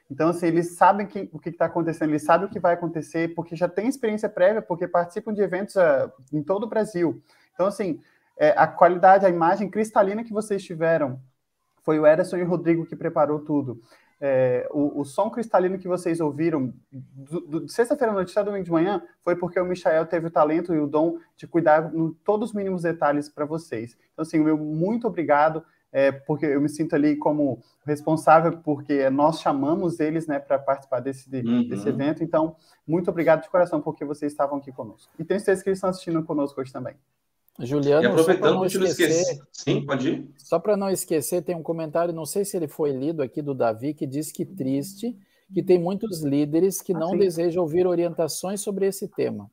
Então, assim, eles sabem que, o que está acontecendo, eles sabem o que vai acontecer, porque já tem experiência prévia, porque participam de eventos uh, em todo o Brasil. Então, assim, é, a qualidade, a imagem cristalina que vocês tiveram, foi o Ederson e o Rodrigo que preparou tudo. É, o, o, som cristalino que vocês ouviram de sexta-feira à noite até domingo de manhã foi porque o Michael teve o talento e o dom de cuidar em todos os mínimos detalhes para vocês. Então, assim, meu muito obrigado, é, porque eu me sinto ali como responsável, porque nós chamamos eles né, para participar desse, uhum. desse evento. Então, muito obrigado de coração, porque vocês estavam aqui conosco. E tenho certeza que eles estão assistindo conosco hoje também. Juliano, e aproveitando não esquecer, esquecer, sim, pode ir. Só para não esquecer, tem um comentário, não sei se ele foi lido aqui do Davi, que diz que triste que tem muitos líderes que ah, não sim. desejam ouvir orientações sobre esse tema.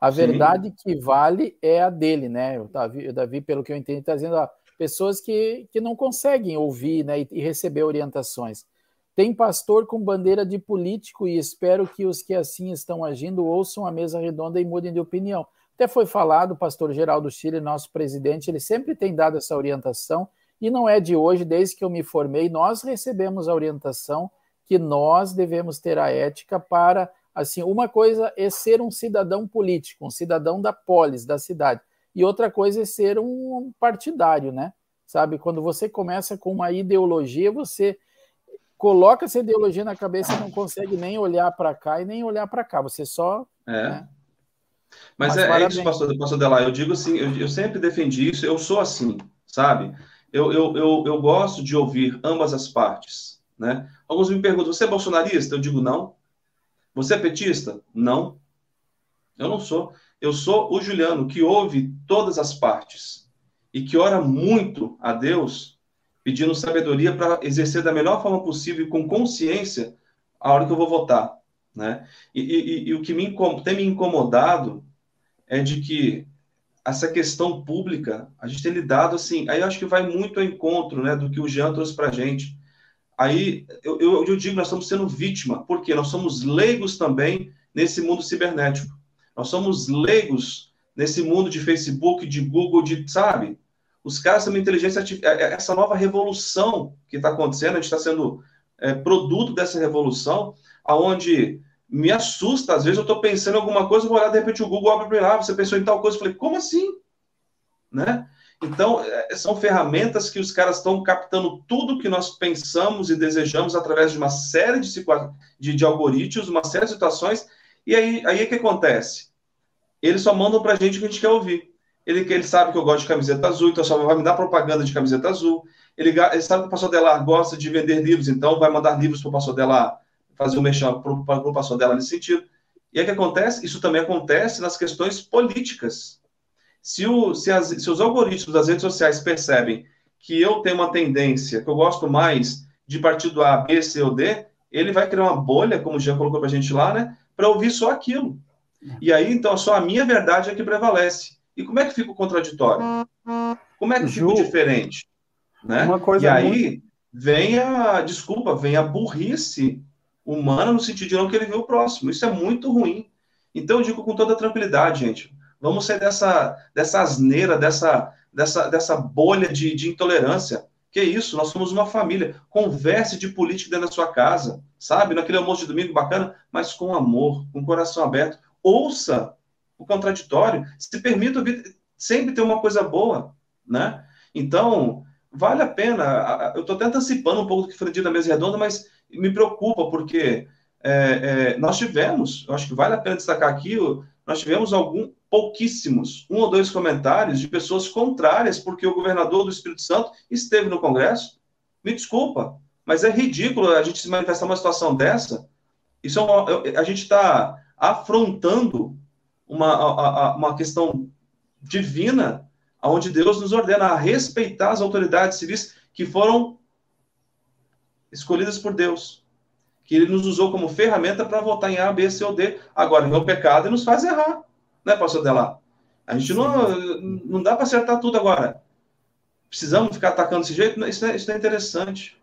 A sim. verdade que vale é a dele, né? O Davi, o Davi pelo que eu entendi, está dizendo, ó, pessoas que, que não conseguem ouvir né, e, e receber orientações. Tem pastor com bandeira de político e espero que os que assim estão agindo ouçam a mesa redonda e mudem de opinião. Até foi falado, o pastor Geraldo Chile, nosso presidente, ele sempre tem dado essa orientação, e não é de hoje, desde que eu me formei, nós recebemos a orientação que nós devemos ter a ética para, assim, uma coisa é ser um cidadão político, um cidadão da polis, da cidade, e outra coisa é ser um partidário, né? Sabe, quando você começa com uma ideologia, você coloca essa ideologia na cabeça e não consegue nem olhar para cá e nem olhar para cá, você só... É. Né? Mas, Mas é, é, isso, pastor, pastor Delar. Eu digo assim, eu, eu, sempre defendi isso, eu sou assim, sabe? Eu, eu, eu, eu gosto de ouvir ambas as partes, né? Alguns me perguntam, você é bolsonarista? Eu digo, não. Você é petista? Não. Eu não sou. Eu sou o Juliano, que ouve todas as partes e que ora muito a Deus, pedindo sabedoria para exercer da melhor forma possível e com consciência a hora que eu vou votar. Né? E, e, e o que me, tem me incomodado é de que essa questão pública, a gente tem lidado assim, aí eu acho que vai muito ao encontro né, do que o Jean trouxe para a gente. Aí eu, eu, eu, digo, nós estamos sendo vítima, porque nós somos leigos também nesse mundo cibernético. Nós somos leigos nesse mundo de Facebook, de Google, de, sabe? Os caras têm uma inteligência artificial, é, é, essa nova revolução que está acontecendo, a gente está sendo é, produto dessa revolução, aonde me assusta, às vezes eu estou pensando em alguma coisa, vou olhar, de repente o Google abre lá, você pensou em tal coisa, eu falei, como assim? Né? Então, é, são ferramentas que os caras estão captando tudo que nós pensamos e desejamos através de uma série de, de, de algoritmos, uma série de situações, e aí, aí o que acontece? Eles só mandam para a gente o que a gente quer ouvir. Ele, ele sabe que eu gosto de camiseta azul, então só vai me dar propaganda de camiseta azul. Ele, ele sabe que o pastor Delar gosta de vender livros, então vai mandar livros para o pastor Delar, fazer um mexão para o pastor Delar nesse sentido. E o que acontece? Isso também acontece nas questões políticas. Se, o, se, as, se os algoritmos das redes sociais percebem que eu tenho uma tendência, que eu gosto mais de partido A, B, C ou D, ele vai criar uma bolha, como o Jean colocou para a gente lá, né? Para ouvir só aquilo. E aí, então, só a minha verdade é que prevalece. E como é que fica o contraditório? Como é que Ju, fica o diferente? Né? e aí muito... vem a, desculpa, vem a burrice humana no sentido de não querer ver o próximo. Isso é muito ruim. Então eu digo com toda tranquilidade, gente, vamos sair dessa, dessa asneira, dessa, dessa, dessa bolha de, de intolerância. Que isso, nós somos uma família. Converse de política dentro da sua casa, sabe? Naquele almoço de domingo bacana, mas com amor, com coração aberto. Ouça o contraditório, se permita ouvir, sempre ter uma coisa boa, né? Então, vale a pena. Eu estou até antecipando um pouco do que foi dito na mesa redonda, mas me preocupa, porque é, é, nós tivemos, acho que vale a pena destacar aqui, nós tivemos algum, pouquíssimos, um ou dois comentários de pessoas contrárias, porque o governador do Espírito Santo esteve no Congresso. Me desculpa, mas é ridículo a gente se manifestar uma situação dessa. Isso é uma, a gente está afrontando uma, uma questão divina, onde Deus nos ordena a respeitar as autoridades civis que foram escolhidas por Deus, que Ele nos usou como ferramenta para votar em A, B, C ou D. Agora, é o pecado e nos faz errar, né, pastor Delar? A gente não, não dá para acertar tudo agora. Precisamos ficar atacando desse jeito? Isso é, isso é interessante.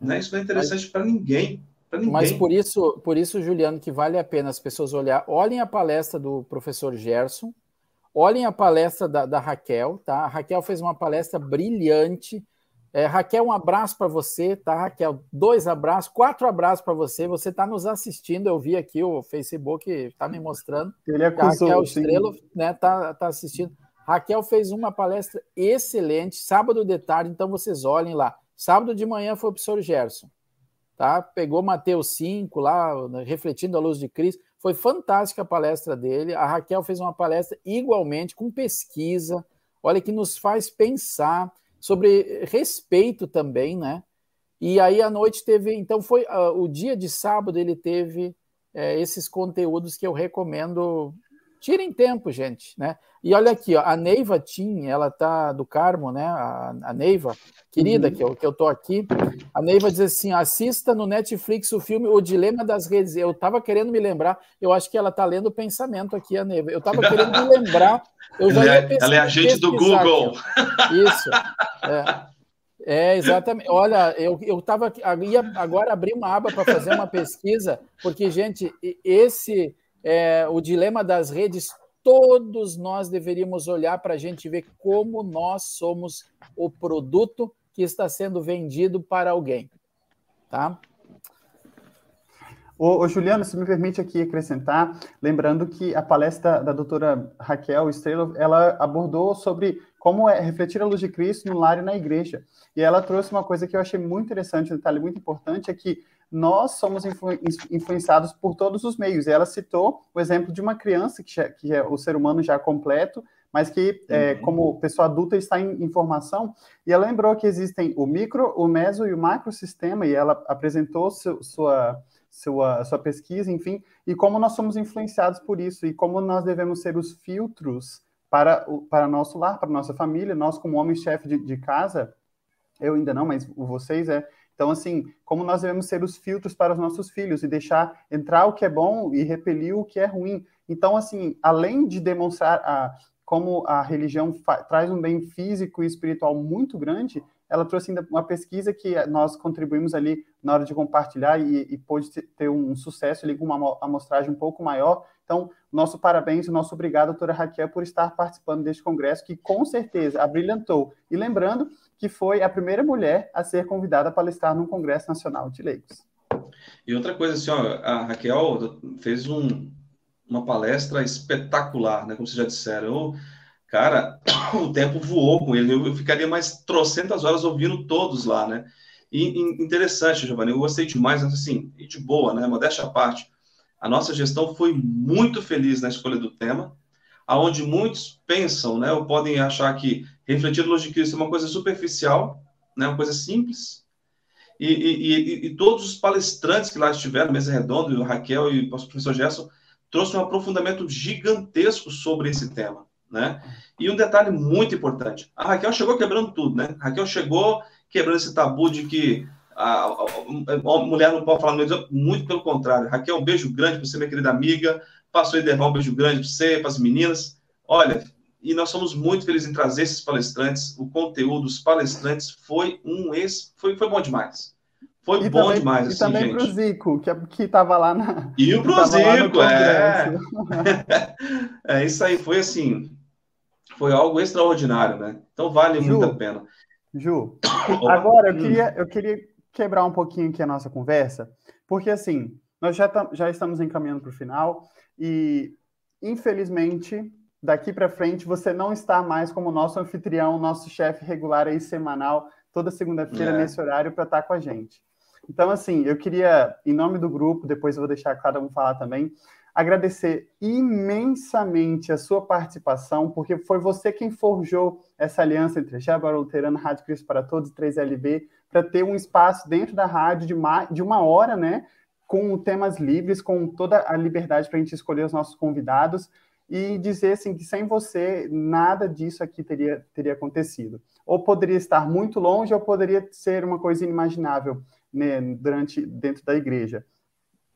Né? Isso não é interessante para ninguém. Mas por isso, por isso, Juliano, que vale a pena as pessoas olhar, olhem a palestra do professor Gerson, olhem a palestra da, da Raquel, tá? A Raquel fez uma palestra brilhante. É, Raquel, um abraço para você, tá, Raquel? Dois abraços, quatro abraços para você. Você está nos assistindo, eu vi aqui o Facebook, está me mostrando. Ele acusou, a Raquel Estrela né, tá, tá assistindo. Raquel fez uma palestra excelente, sábado de tarde, então vocês olhem lá. Sábado de manhã foi o professor Gerson tá? Pegou Mateus 5 lá, refletindo a luz de Cristo. Foi fantástica a palestra dele. A Raquel fez uma palestra igualmente com pesquisa. Olha que nos faz pensar sobre respeito também, né? E aí à noite teve, então foi uh, o dia de sábado ele teve é, esses conteúdos que eu recomendo Tirem tempo, gente, né? E olha aqui, ó, a Neiva Tim, ela tá do Carmo, né? A, a Neiva, querida, uhum. que, eu, que eu tô aqui. A Neiva diz assim: assista no Netflix o filme O Dilema das Redes. Eu tava querendo me lembrar, eu acho que ela tá lendo o pensamento aqui, a Neiva. Eu tava querendo me lembrar. Eu já ela, é, ela é agente do Google. Aqui, Isso. É. É, exatamente. Olha, eu, eu tava ia agora abrir uma aba para fazer uma pesquisa, porque, gente, esse é, o dilema das redes, todos nós deveríamos olhar para a gente ver como nós somos o produto que está sendo vendido para alguém. Tá? Ô, ô, Juliano, se me permite aqui acrescentar, lembrando que a palestra da doutora Raquel Estrela, ela abordou sobre como é refletir a luz de Cristo no lar e na igreja. E ela trouxe uma coisa que eu achei muito interessante, um detalhe muito importante, é que nós somos influ influenciados por todos os meios. E ela citou o exemplo de uma criança, que, já, que é o ser humano já completo, mas que, é, uhum. como pessoa adulta, está em, em formação. E ela lembrou que existem o micro, o meso e o macrosistema, e ela apresentou seu, sua, sua, sua pesquisa, enfim, e como nós somos influenciados por isso, e como nós devemos ser os filtros para, o, para nosso lar, para nossa família, nós como homem-chefe de, de casa, eu ainda não, mas vocês é então, assim, como nós devemos ser os filtros para os nossos filhos e deixar entrar o que é bom e repelir o que é ruim. Então, assim, além de demonstrar a, como a religião traz um bem físico e espiritual muito grande, ela trouxe ainda uma pesquisa que nós contribuímos ali na hora de compartilhar e, e pôde ter um sucesso ali com uma amostragem um pouco maior. Então, nosso parabéns e nosso obrigado, doutora Raquel, por estar participando deste congresso, que com certeza abrilhantou. E lembrando que foi a primeira mulher a ser convidada a palestrar no Congresso Nacional de Leigos. E outra coisa, assim, ó, a Raquel fez um, uma palestra espetacular, né? Como vocês já disseram. Eu, cara, *coughs* o tempo voou com ele. Eu, ficaria mais trocentas horas ouvindo todos lá, né? E, e interessante, Giovanni, eu gostei demais, assim, e de boa, né? Modéstia à parte. A nossa gestão foi muito feliz na escolha do tema, aonde muitos pensam, né? Ou podem achar que refletir lógica de Cristo é uma coisa superficial, né? Uma coisa simples, e, e, e, todos os palestrantes que lá estiveram, mesa redonda, o Raquel e o professor Gerson, trouxe um aprofundamento gigantesco sobre esse tema, né? E um detalhe muito importante, a Raquel chegou quebrando tudo, né? A Raquel chegou quebrando esse tabu de que a, a, a mulher não pode falar no meio, muito pelo contrário. Raquel, um beijo grande para você, minha querida amiga. Passou Ederval, um beijo grande para você, para as meninas. Olha, e nós somos muito felizes em trazer esses palestrantes. O conteúdo dos palestrantes foi um ex, foi, foi bom demais. Foi e bom também, demais, e assim, também para o Zico, que estava lá na. E o pro Zico, é. *laughs* é isso aí, foi assim. Foi algo extraordinário, né? Então vale Ju, muito a pena. Ju, *coughs* agora eu queria, eu queria quebrar um pouquinho aqui a nossa conversa, porque assim, nós já, já estamos encaminhando para o final e, infelizmente, daqui para frente você não está mais como nosso anfitrião, nosso chefe regular aí semanal, toda segunda-feira é. nesse horário para estar com a gente. Então, assim, eu queria, em nome do grupo, depois eu vou deixar cada um falar também, agradecer imensamente a sua participação, porque foi você quem forjou essa aliança entre Jabara Luterana, Rádio Cristo para Todos e 3LB, para ter um espaço dentro da rádio de de uma hora, né? Com temas livres, com toda a liberdade para a gente escolher os nossos convidados e dizer assim que sem você nada disso aqui teria, teria acontecido. Ou poderia estar muito longe, ou poderia ser uma coisa inimaginável né, durante dentro da igreja.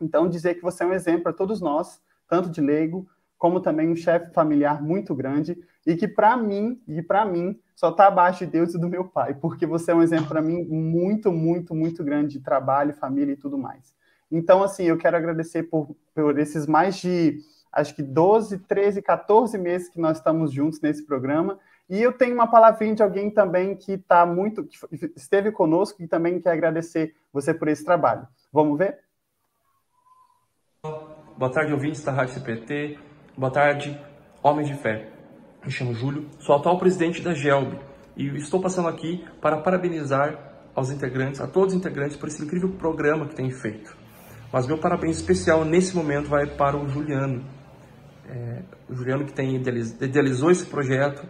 Então dizer que você é um exemplo para todos nós, tanto de leigo como também um chefe familiar muito grande e que para mim e para mim só está abaixo de Deus e do meu pai, porque você é um exemplo para mim muito, muito, muito grande de trabalho, família e tudo mais. Então, assim, eu quero agradecer por, por esses mais de acho que 12, 13, 14 meses que nós estamos juntos nesse programa. E eu tenho uma palavrinha de alguém também que está muito, que esteve conosco e também quer agradecer você por esse trabalho. Vamos ver? Boa tarde, ouvintes da Rádio CPT. Boa tarde, homens de fé. Me chamo Júlio, sou atual presidente da GELB e estou passando aqui para parabenizar aos integrantes, a todos os integrantes, por esse incrível programa que tem feito. Mas meu parabéns especial nesse momento vai para o Juliano, é, o Juliano que tem idealizou esse projeto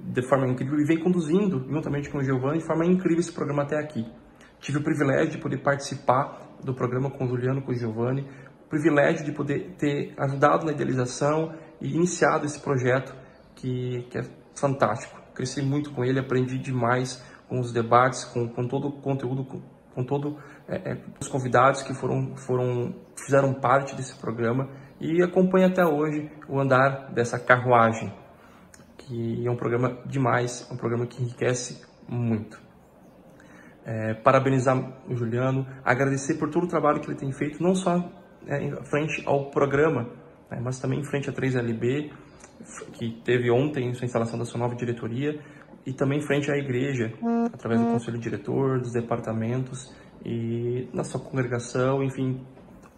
de forma incrível e vem conduzindo, juntamente com o Giovanni, de forma incrível esse programa até aqui. Tive o privilégio de poder participar do programa com o Juliano, com o Giovanni, o privilégio de poder ter ajudado na idealização e iniciado esse projeto que, que é fantástico. Cresci muito com ele, aprendi demais com os debates, com, com todo o conteúdo, com, com todos é, é, os convidados que foram, foram fizeram parte desse programa e acompanha até hoje o andar dessa carruagem, que é um programa demais, um programa que enriquece muito. É, parabenizar o Juliano, agradecer por todo o trabalho que ele tem feito, não só é, em frente ao programa, né, mas também em frente à 3LB, que teve ontem sua instalação da sua nova diretoria, e também em frente à igreja, através do conselho diretor, dos departamentos e na sua congregação, enfim,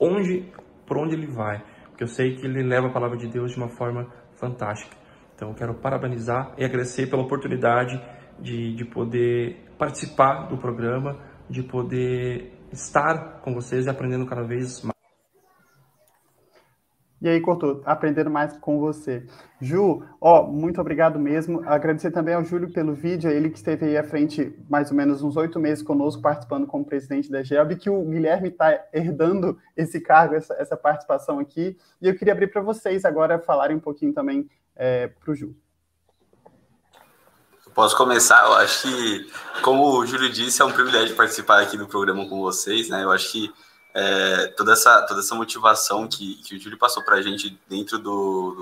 onde, por onde ele vai porque eu sei que ele leva a palavra de Deus de uma forma fantástica. Então eu quero parabenizar e agradecer pela oportunidade de, de poder participar do programa, de poder estar com vocês e aprendendo cada vez mais. E aí, Couto, aprendendo mais com você. Ju, ó, muito obrigado mesmo. Agradecer também ao Júlio pelo vídeo, ele que esteve aí à frente mais ou menos uns oito meses conosco, participando como presidente da GELB, que o Guilherme está herdando esse cargo, essa, essa, participação aqui. E eu queria abrir para vocês agora falarem um pouquinho também é, para o Ju. Posso começar? Eu acho que, como o Júlio disse, é um privilégio participar aqui do programa com vocês, né? Eu acho que é, toda, essa, toda essa motivação que, que o Júlio passou para a gente dentro do,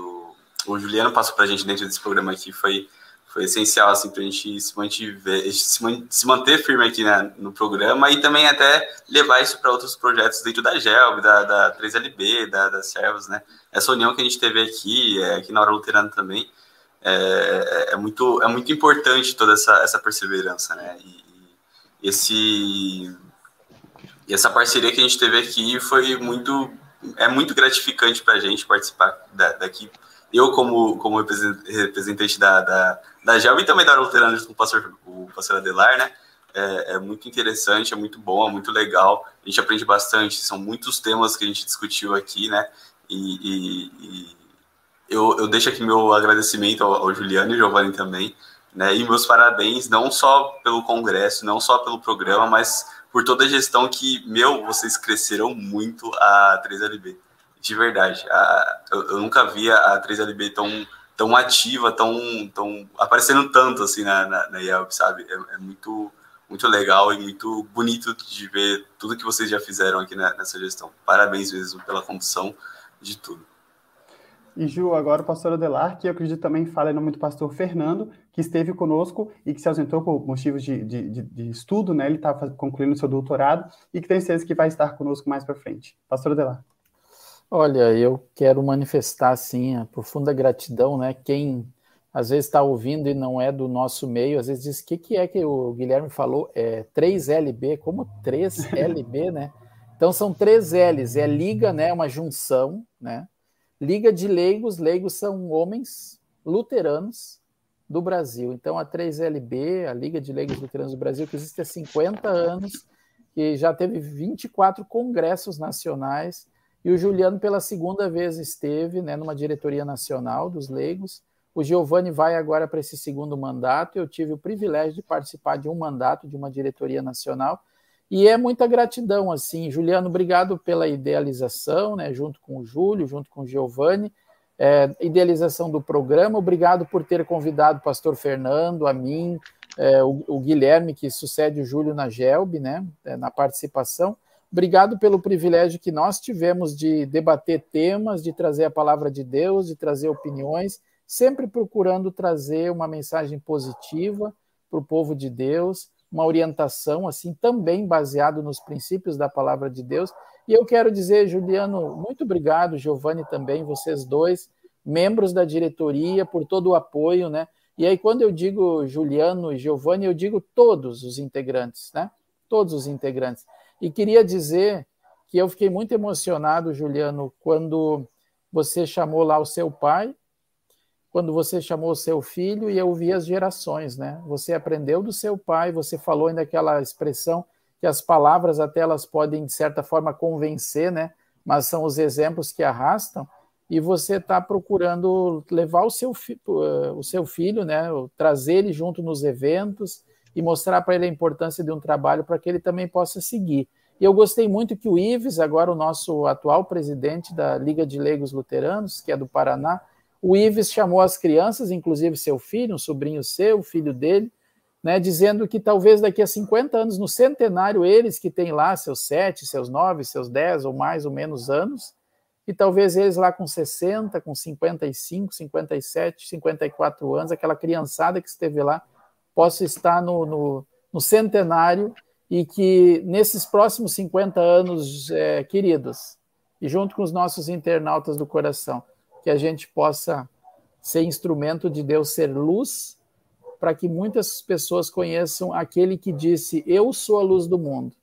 do, O Juliano passou para a gente dentro desse programa aqui foi, foi essencial assim para a gente se, mantiver, se, manter firme aqui né, no programa e também até levar isso para outros projetos dentro da GELB, da, da 3LB, da, das Servos, né? Essa união que a gente teve aqui, é, aqui na Hora Luterana também, é, é, muito, é muito importante toda essa, essa perseverança, né? E esse, e essa parceria que a gente teve aqui foi muito, é muito gratificante para a gente participar da, daqui eu como, como representante da, da, da GEL e também da Luterana com o pastor, o pastor Adelar, né? É, é, muito interessante, é muito bom, é muito legal. A gente aprende bastante, são muitos temas que a gente discutiu aqui, né? E, e, e eu, eu deixo aqui meu agradecimento ao, ao Juliano e Giovanni também, né? E meus parabéns, não só pelo congresso, não só pelo programa, mas por toda a gestão que, meu, vocês cresceram muito a 3LB de verdade. A, eu, eu, nunca via a 3LB tão, tão ativa, tão, tão aparecendo tanto assim na, na, na Yelp, sabe? É, é, muito, muito legal e muito bonito de ver tudo que vocês já fizeram aqui na, nessa gestão. Parabéns mesmo pela condução de tudo. E Ju, agora o pastor Adelar, que eu acredito também fala em nome do pastor Fernando, que esteve conosco e que se ausentou por motivos de, de, de, de estudo, né? Ele está concluindo seu doutorado e que tem certeza que vai estar conosco mais para frente. Pastor Adelar. Olha, eu quero manifestar, assim, a profunda gratidão, né? Quem às vezes está ouvindo e não é do nosso meio, às vezes diz, o que, que é que o Guilherme falou? É 3LB, como 3LB, *laughs* né? Então são três L's, é liga, né? Uma junção, né? Liga de leigos, leigos são homens luteranos do Brasil. Então a 3LB, a Liga de Leigos Luteranos do Brasil, que existe há 50 anos, que já teve 24 congressos nacionais, e o Juliano, pela segunda vez, esteve né, numa diretoria nacional dos leigos. O Giovanni vai agora para esse segundo mandato. Eu tive o privilégio de participar de um mandato de uma diretoria nacional. E é muita gratidão, assim. Juliano, obrigado pela idealização, né, junto com o Júlio, junto com o Giovanni. É, idealização do programa. Obrigado por ter convidado o pastor Fernando, a mim, é, o, o, Guilherme, que sucede o Júlio na GELB, né, é, na participação. Obrigado pelo privilégio que nós tivemos de debater temas, de trazer a palavra de Deus, de trazer opiniões, sempre procurando trazer uma mensagem positiva para o povo de Deus, uma orientação assim também baseado nos princípios da palavra de Deus. E eu quero dizer, Juliano, muito obrigado, Giovanni também, vocês dois, membros da diretoria, por todo o apoio, né? E aí quando eu digo Juliano e Giovanni, eu digo todos os integrantes, né? Todos os integrantes. E queria dizer que eu fiquei muito emocionado, Juliano, quando você chamou lá o seu pai, quando você chamou o seu filho e eu vi as gerações, né? Você aprendeu do seu pai, você falou ainda aquela expressão que as palavras até elas podem de certa forma convencer, né? Mas são os exemplos que arrastam e você está procurando levar o seu, o seu filho, né? Trazer ele junto nos eventos e mostrar para ele a importância de um trabalho para que ele também possa seguir. E eu gostei muito que o Ives, agora o nosso atual presidente da Liga de Leigos Luteranos, que é do Paraná, o Ives chamou as crianças, inclusive seu filho, um sobrinho seu, filho dele, né, dizendo que talvez daqui a 50 anos, no centenário, eles que têm lá seus 7, seus 9, seus 10 ou mais ou menos anos, e talvez eles lá com 60, com 55, 57, 54 anos, aquela criançada que esteve lá, possa estar no, no, no centenário e que nesses próximos 50 anos, é, queridos, e junto com os nossos internautas do coração, que a gente possa ser instrumento de Deus ser luz, para que muitas pessoas conheçam aquele que disse: Eu sou a luz do mundo,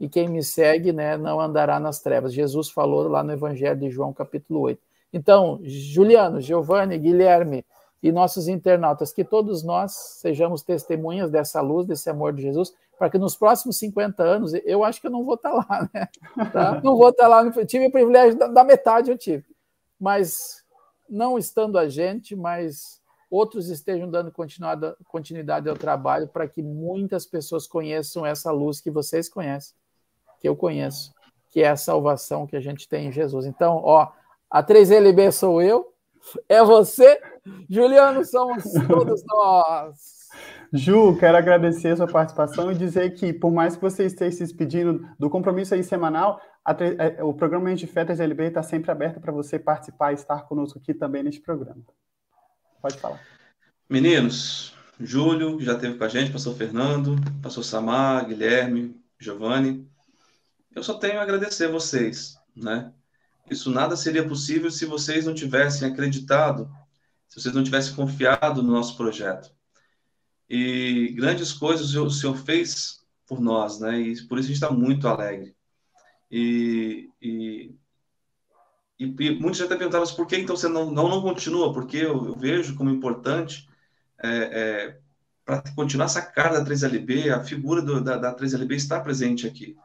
e quem me segue né, não andará nas trevas. Jesus falou lá no Evangelho de João, capítulo 8. Então, Juliano, Giovanni, Guilherme, e nossos internautas, que todos nós sejamos testemunhas dessa luz, desse amor de Jesus, para que nos próximos 50 anos, eu acho que eu não vou estar lá, né? *laughs* Tá? Não vou estar lá, tive o privilégio da, da metade, eu tive. Mas não estando a gente, mas outros estejam dando continuidade ao trabalho para que muitas pessoas conheçam essa luz que vocês conhecem, que eu conheço, que é a salvação que a gente tem em Jesus. Então, ó, a 3LB sou eu, é você, Juliano, somos *laughs* todos nós. Ju, quero agradecer a sua participação e dizer que, por mais que você esteja se despedindo do compromisso aí semanal, a, é, o programa Mente de Fé LB está sempre aberto para você participar e estar conosco aqui também neste programa. Pode falar. Meninos, Júlio, que já esteve com a gente, pastor Fernando, pastor Samar, Guilherme, Giovanni. Eu só tenho a agradecer a vocês, né? Isso nada seria possível se vocês não tivessem acreditado, se vocês não tivessem confiado no nosso projeto. E grandes coisas o Senhor fez por nós, né? E por isso a gente está muito alegre. E, e, e, e muitos já até perguntavam, por que então você não, não, não continua? Porque eu, eu vejo como importante é, é, para continuar essa cara da 3LB, a figura do, da, da 3LB está presente aqui.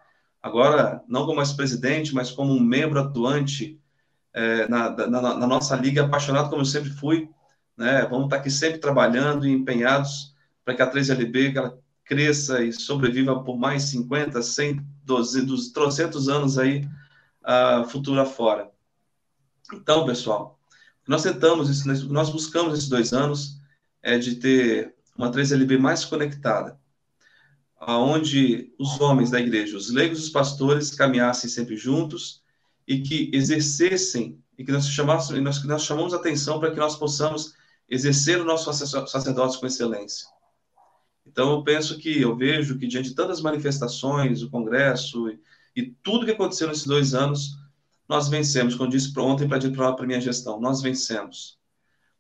Agora, não como ex-presidente, mas como um membro atuante é, na, na, na, nossa liga, apaixonado como eu sempre fui. Né? Vamos estar aqui sempre trabalhando e empenhados para que a 3LB que ela cresça e sobreviva por mais 50, 100, 12, dos trocentos anos aí, uh, futuro afora. Então, pessoal, nós tentamos, nós buscamos esses dois anos, é de ter uma 3LB mais conectada, aonde os homens da igreja, os leigos e os pastores caminhassem sempre juntos e que exercessem e que nós chamássemos, nós, nós chamamos atenção para que nós possamos exercer o nosso sacerdócio com excelência. Então eu penso que eu vejo que diante de tantas manifestações, o congresso e, e tudo que aconteceu nesses dois anos, nós vencemos. Como disse ontem para a minha gestão, nós vencemos.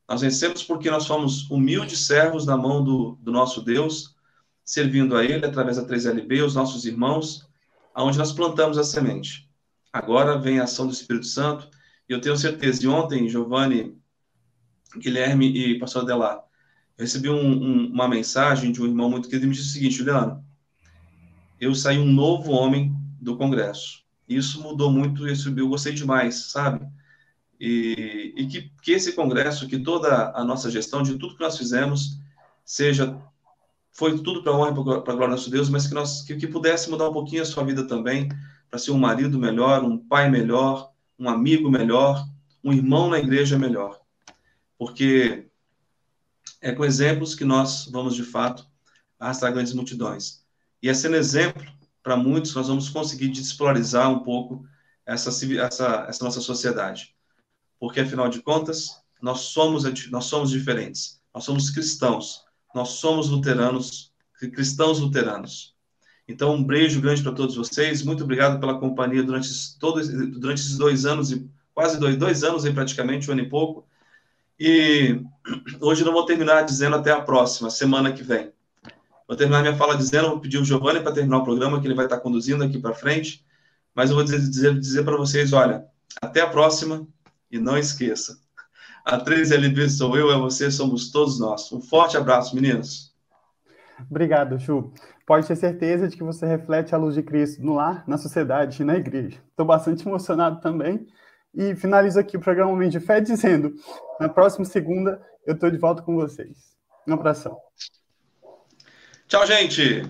Nós vencemos porque nós fomos humildes servos na mão do, do nosso Deus, servindo a Ele através da 3LB, os nossos irmãos, aonde nós plantamos a semente. Agora vem a ação do Espírito Santo, e eu tenho certeza, e ontem, Giovanni, Guilherme e pastor Adelar, eu recebi um, um, uma mensagem de um irmão muito querido, e me disse o seguinte, Juliano, eu saí um novo homem do Congresso. Isso mudou muito, isso eu gostei demais, sabe? E, e que, que, esse congresso, que toda a nossa gestão, de tudo que nós fizemos, seja foi tudo para honra e para glória do nosso Deus, mas que nós que, que pudesse mudar um pouquinho a sua vida também, para ser um marido melhor, um pai melhor, um amigo melhor, um irmão na igreja melhor. Porque é com exemplos que nós vamos, de fato, arrastar grandes multidões. E é sendo exemplo para muitos, nós vamos conseguir despolarizar um pouco essa, essa, essa nossa sociedade porque afinal de contas, nós somos, nós somos diferentes. Nós somos cristãos. Nós somos luteranos, cristãos luteranos. Então, um beijo grande para todos vocês. Muito obrigado pela companhia durante, todos, durante esses dois anos, e quase dois, dois anos aí praticamente, um ano e pouco. E *clears throat* hoje não vou terminar dizendo até a próxima, semana que vem. Vou terminar minha fala dizendo, vou pedir o Giovanni para terminar o programa, que ele vai estar conduzindo aqui para frente. Mas eu vou dizer, dizer, dizer para vocês, olha, até a próxima e não esqueça, a 3LB sou eu, é você, somos todos nós. Um forte abraço, meninos. Obrigado, Chu. Pode ter certeza de que você reflete a luz de Cristo no lar, na sociedade e na igreja. Estou bastante emocionado também. E finalizo aqui o programa Momento de Fé dizendo: na próxima segunda eu estou de volta com vocês. Um abração. Tchau, gente!